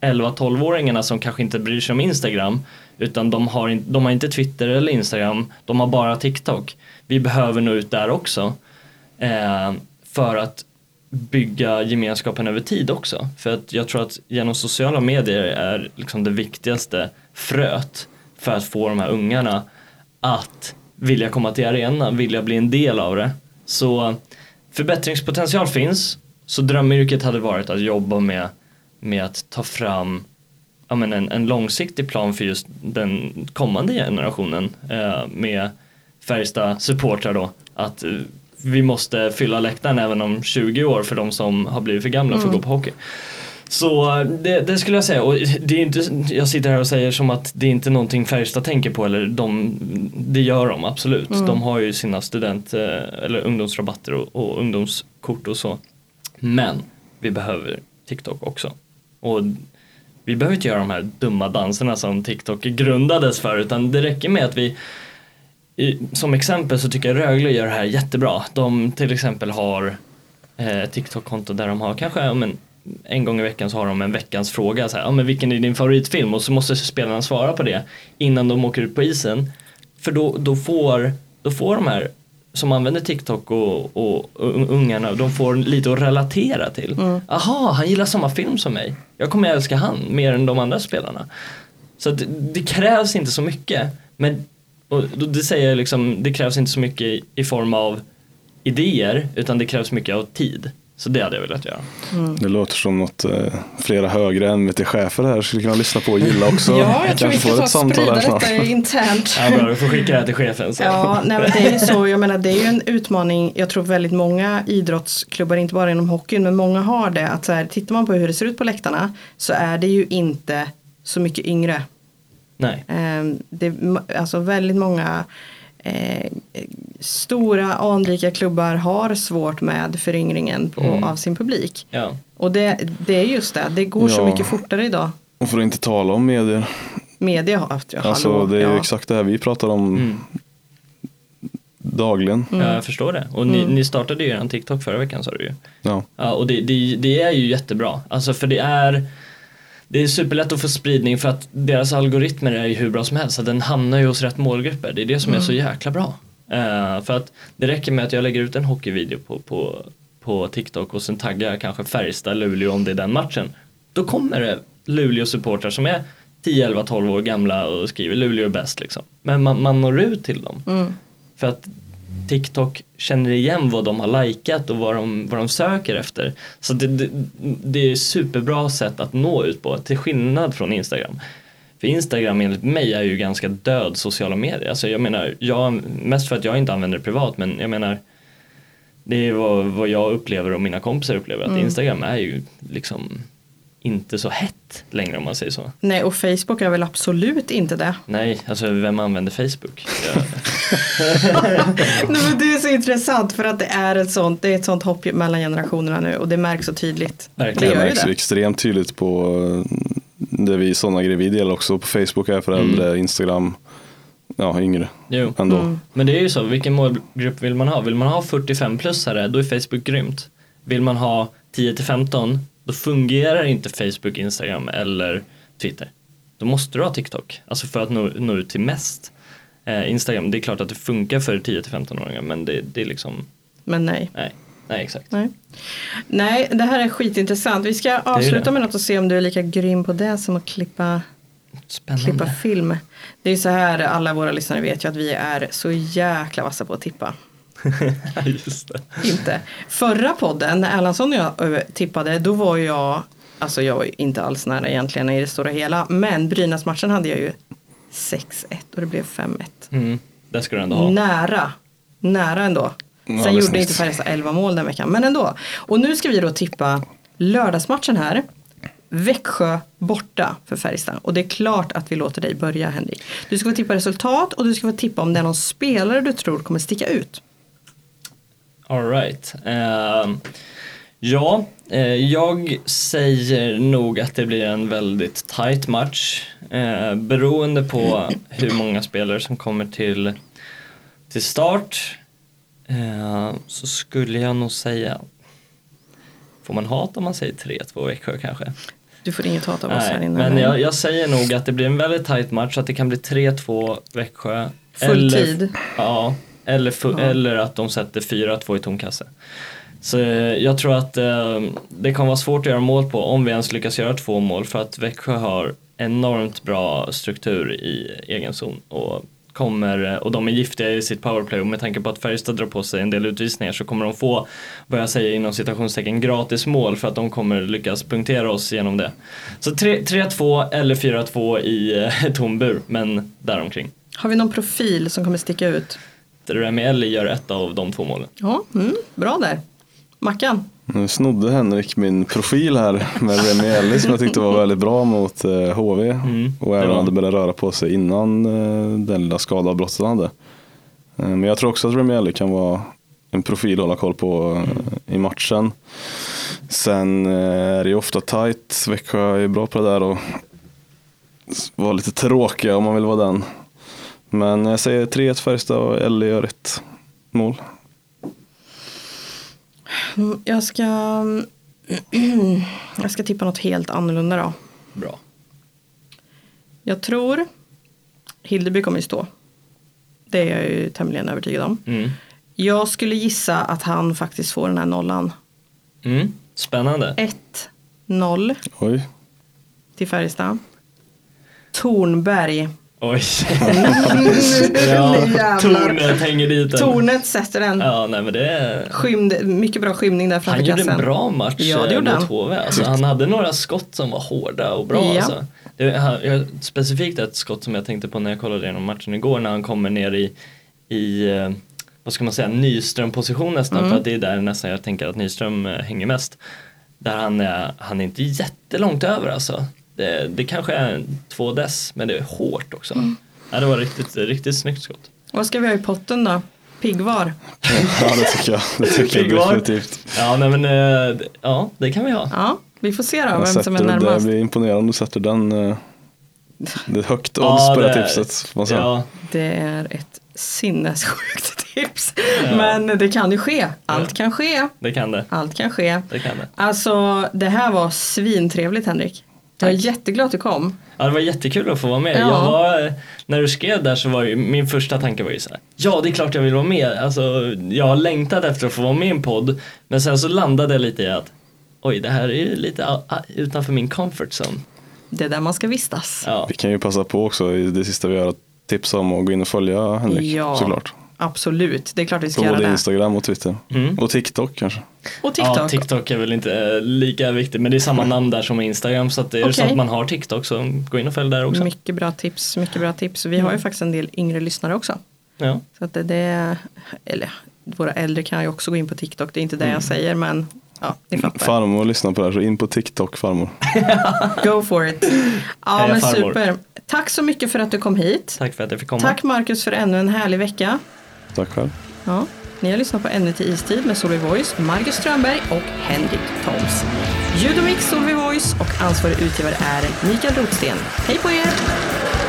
11-12-åringarna som kanske inte bryr sig om Instagram utan de har, in, de har inte Twitter eller Instagram, de har bara TikTok. Vi behöver nå ut där också eh, för att bygga gemenskapen över tid också. För att jag tror att genom sociala medier är liksom det viktigaste fröet för att få de här ungarna att vilja komma till arenan, vilja bli en del av det. Så förbättringspotential finns. Så drömyrket hade varit att jobba med, med att ta fram ja, men en, en långsiktig plan för just den kommande generationen eh, med Färjestad supportrar då. Att eh, vi måste fylla läktaren även om 20 år för de som har blivit för gamla för att mm. gå på hockey. Så det, det, skulle jag säga och det är inte, jag sitter här och säger som att det är inte någonting Färjestad tänker på eller de, det gör de absolut. Mm. De har ju sina student eh, eller ungdomsrabatter och, och ungdomskort och så. Men vi behöver TikTok också. Och vi behöver inte göra de här dumma danserna som TikTok grundades för utan det räcker med att vi i, som exempel så tycker jag Rögle gör det här jättebra. De till exempel har eh, TikTok-konto där de har kanske ja, men, en gång i veckan så har de en veckans fråga. Så här, ja, men vilken är din favoritfilm? Och så måste spelarna svara på det innan de åker ut på isen. För då, då, får, då får de här som använder TikTok och, och, och ungarna, de får lite att relatera till. Mm. Aha, han gillar samma film som mig. Jag kommer älska han mer än de andra spelarna. Så det, det krävs inte så mycket. Men och det säger jag liksom, det krävs inte så mycket i form av idéer utan det krävs mycket av tid. Så det hade jag velat göra. Mm. Det låter som något eh, flera högre MVT-chefer här skulle kunna lyssna på och gilla också. (laughs) ja, jag tror vi ska ta och sprida detta internt. ja, bra, du får skicka det här till chefen. Så. Ja, nej, men det är ju så, jag menar det är ju en utmaning, jag tror väldigt många idrottsklubbar, inte bara inom hockeyn, men många har det, att så här, tittar man på hur det ser ut på läktarna så är det ju inte så mycket yngre Nej. Ehm, det är alltså väldigt många eh, stora anrika klubbar har svårt med föryngringen på, mm. av sin publik. Ja. Och det, det är just det, det går ja. så mycket fortare idag. Och för att inte tala om medier. Media har haft, ja, alltså, hallå, Det är ja. exakt det här vi pratar om mm. dagligen. Mm. Ja, jag förstår det. Och ni, mm. ni startade ju en TikTok förra veckan sa du ju. Ja. ja och det, det, det, är ju jättebra. Alltså för det är det är superlätt att få spridning för att deras algoritmer är ju hur bra som helst. Så den hamnar ju hos rätt målgrupper. Det är det som mm. är så mm. jäkla bra. Uh, för att det räcker med att jag lägger ut en hockeyvideo på, på, på TikTok och sen taggar jag kanske Färjestad, Luleå om det är den matchen. Då kommer det Luleå-supportrar som är 10, 11, 12 år gamla och skriver Luleå är bäst liksom. Men man, man når ut till dem. Mm. För att TikTok känner igen vad de har likat och vad de, vad de söker efter. Så det, det, det är superbra sätt att nå ut på, till skillnad från Instagram. För Instagram enligt mig är ju ganska död sociala medier. Alltså jag menar, jag, mest för att jag inte använder det privat men jag menar det är vad, vad jag upplever och mina kompisar upplever att mm. Instagram är ju liksom inte så hett längre om man säger så. Nej och Facebook är väl absolut inte det. Nej, alltså vem använder Facebook? (laughs) (laughs) Nej, men det är så intressant för att det är ett sånt, det är ett sånt hopp mellan generationerna nu och det märks så tydligt. Verkligen. Det, märks ju extremt tydligt på eh, det vi sådana grejer vi delar också på Facebook är för äldre, mm. Instagram, ja yngre jo. ändå. Mm. Men det är ju så, vilken målgrupp vill man ha? Vill man ha 45 plus här då är Facebook grymt. Vill man ha 10 till 15 då fungerar inte Facebook, Instagram eller Twitter. Då måste du ha TikTok, alltså för att nå, nå ut till mest. Eh, Instagram, det är klart att det funkar för 10-15-åringar men det, det är liksom, Men nej. nej, nej exakt. Nej. Nej, det här är skitintressant. Vi ska avsluta med något och se om du är lika grym på det som att klippa, klippa film. Det är så här, alla våra lyssnare vet ju att vi är så jäkla vassa på att tippa. (laughs) Just det. Inte. Förra podden, när Erlandsson och jag ö, tippade, då var jag, alltså jag var inte alls nära egentligen i det stora hela, men Brynäs-matchen hade jag ju 6-1 och det blev 5-1. Mm, det ska du ändå ha. Nära, nära ändå. Sen Ja, gjorde inte Färjestad 11 mål den veckan, men ändå. Och nu ska vi då tippa lördagsmatchen här. Växjö borta för Färjestad. Och det är klart att vi låter dig börja Henrik. Du ska få tippa resultat och du ska få tippa om det är någon spelare du tror kommer sticka ut. All right. Ehm, ja, eh, jag säger nog att det blir en väldigt tight match. Uh, beroende på hur många spelare som kommer till, till start eh, så skulle jag nog säga Får man hat om man säger 3-2 Växjö kanske? Du får inget hat av oss här Nej, inne. men jag, jag säger nog att det blir en väldigt tight match, att det kan bli 3-2 Växjö. Full tid. Ja, eller, Ja. eller att de sätter 4-2 i tomkasse. Så eh, jag tror att eh, det kommer vara svårt att göra mål på om vi ens lyckas göra två mål för att Växjö har enormt bra struktur i egen zon och kommer, eh, och de är giftiga i sitt powerplay och med tanke på att Färjestad drar på sig en del utvisningar så kommer de få, vad jag säger inom citationstecken, gratis mål för att de kommer lyckas punktera oss genom det. Så 3 3-2 eller 4-2 i eh, (laughs) tom bur, men däromkring. Har vi någon profil som kommer sticka ut? Remi Elli gör ett av de två målen. Ja, mm, bra där. Mackan? Nu snodde Henrik min profil här med Remi Elli som jag tyckte var väldigt bra mot eh, HV. Mm, och det även hade börjat röra på sig innan eh, den lilla skadeavbrottet han hade. Eh, men jag tror också att Remi Elli kan vara en profil att hålla koll på eh, i matchen. Sen eh, är det ju ofta tight. Växjö är bra på det där och vara lite tråkiga om man vill vara den. Men jag säger 3-1 Färjestad och Elli gör ett mål. Jag ska, (clears throat) jag ska tippa något helt annorlunda då. Bra. Jag tror Hildeby kommer ju stå. Det är jag ju tämligen övertygad om. Mm. Jag skulle gissa att han faktiskt får den här nollan. Mm. Spännande. 1-0 Oj. till Färjestad. Tornberg. Oj. (laughs) Ja. Tornet hänger dit den. Tornet sätter den. Ja, nej men det är... Skymd, mycket bra skymning där framför Han gjorde kassen. en bra match Ja, det eh, gjorde mot han. HV. Alltså, han hade några skott som var hårda och bra. Ja. Alltså. Det, han, jag, specifikt ett skott som jag tänkte på när jag kollade igenom matchen igår när han kommer ner i, i eh, vad ska man säga, Nyström-position nästan. Mm. För att det är där nästan jag tänker att Nyström eh, hänger mest. Där han är, han är inte jättelångt över alltså. Det, det kanske är två dess men det är hårt också. Mm. Ja, det var riktigt, riktigt snyggt skott. Vad ska vi ha i potten då? Piggvar. (laughs) Ja, det tycker jag. Det tycker jag definitivt. Ja, nej, men eh, det- ja, det kan vi ha. Ja, vi får se då Jag vem sätter som är det, det närmast. blir imponerande om du sätter den. eh, Det är högt odds Ja, på det tipset. man säga. Ja, Det är ett sinnessjukt (laughs) tips. Ja. Men det kan ju ske. Allt kan ske. det kan det. Allt kan ske. Det kan det. Alltså det här var svintrevligt Henrik. Jag är jätteglad att du kom. Ja, det var jättekul att få vara med. Ja. Jag var, när du skrev där så var ju min första tanke var ju så här. Ja, det är klart jag vill vara med. Alltså, jag har längtat efter att få vara med i en podd. Men sen så landade jag lite i att oj, det här är ju lite utanför min comfort zone. Det är där man ska vistas. Ja, Vi kan ju passa på också det sista vi gör att tipsa om att gå in och följa Henrik Ja. såklart. Absolut, det är klart vi På ska göra både det. Instagram och Twitter. Mm. Och TikTok kanske. Och TikTok. ja, TikTok är väl inte eh, lika viktigt men det är samma namn där som Instagram så att är det så att man har TikTok så gå in och följ där också. Mycket bra tips, mycket bra tips. Vi har ju faktiskt en del yngre lyssnare också. Ja. Så att det, det eller våra äldre kan ju också gå in på TikTok, det är inte det jag säger men ja, ni fattar. Farmor lyssnar på det här så in på TikTok farmor. (laughs) Go for it. Ja Heja men farmor. super. Tack så mycket för att du kom hit. Tack för att jag fick komma. Tack Marcus för ännu en härlig vecka. Tack själv. Ja, ni har lyssnat på Ännu till istid med Solveig Voice, Marcus Strömberg och Henrik Toms. Ljud och mix Solveig Voice och ansvarig utgivare är Mikael Rotsten. Hej på er!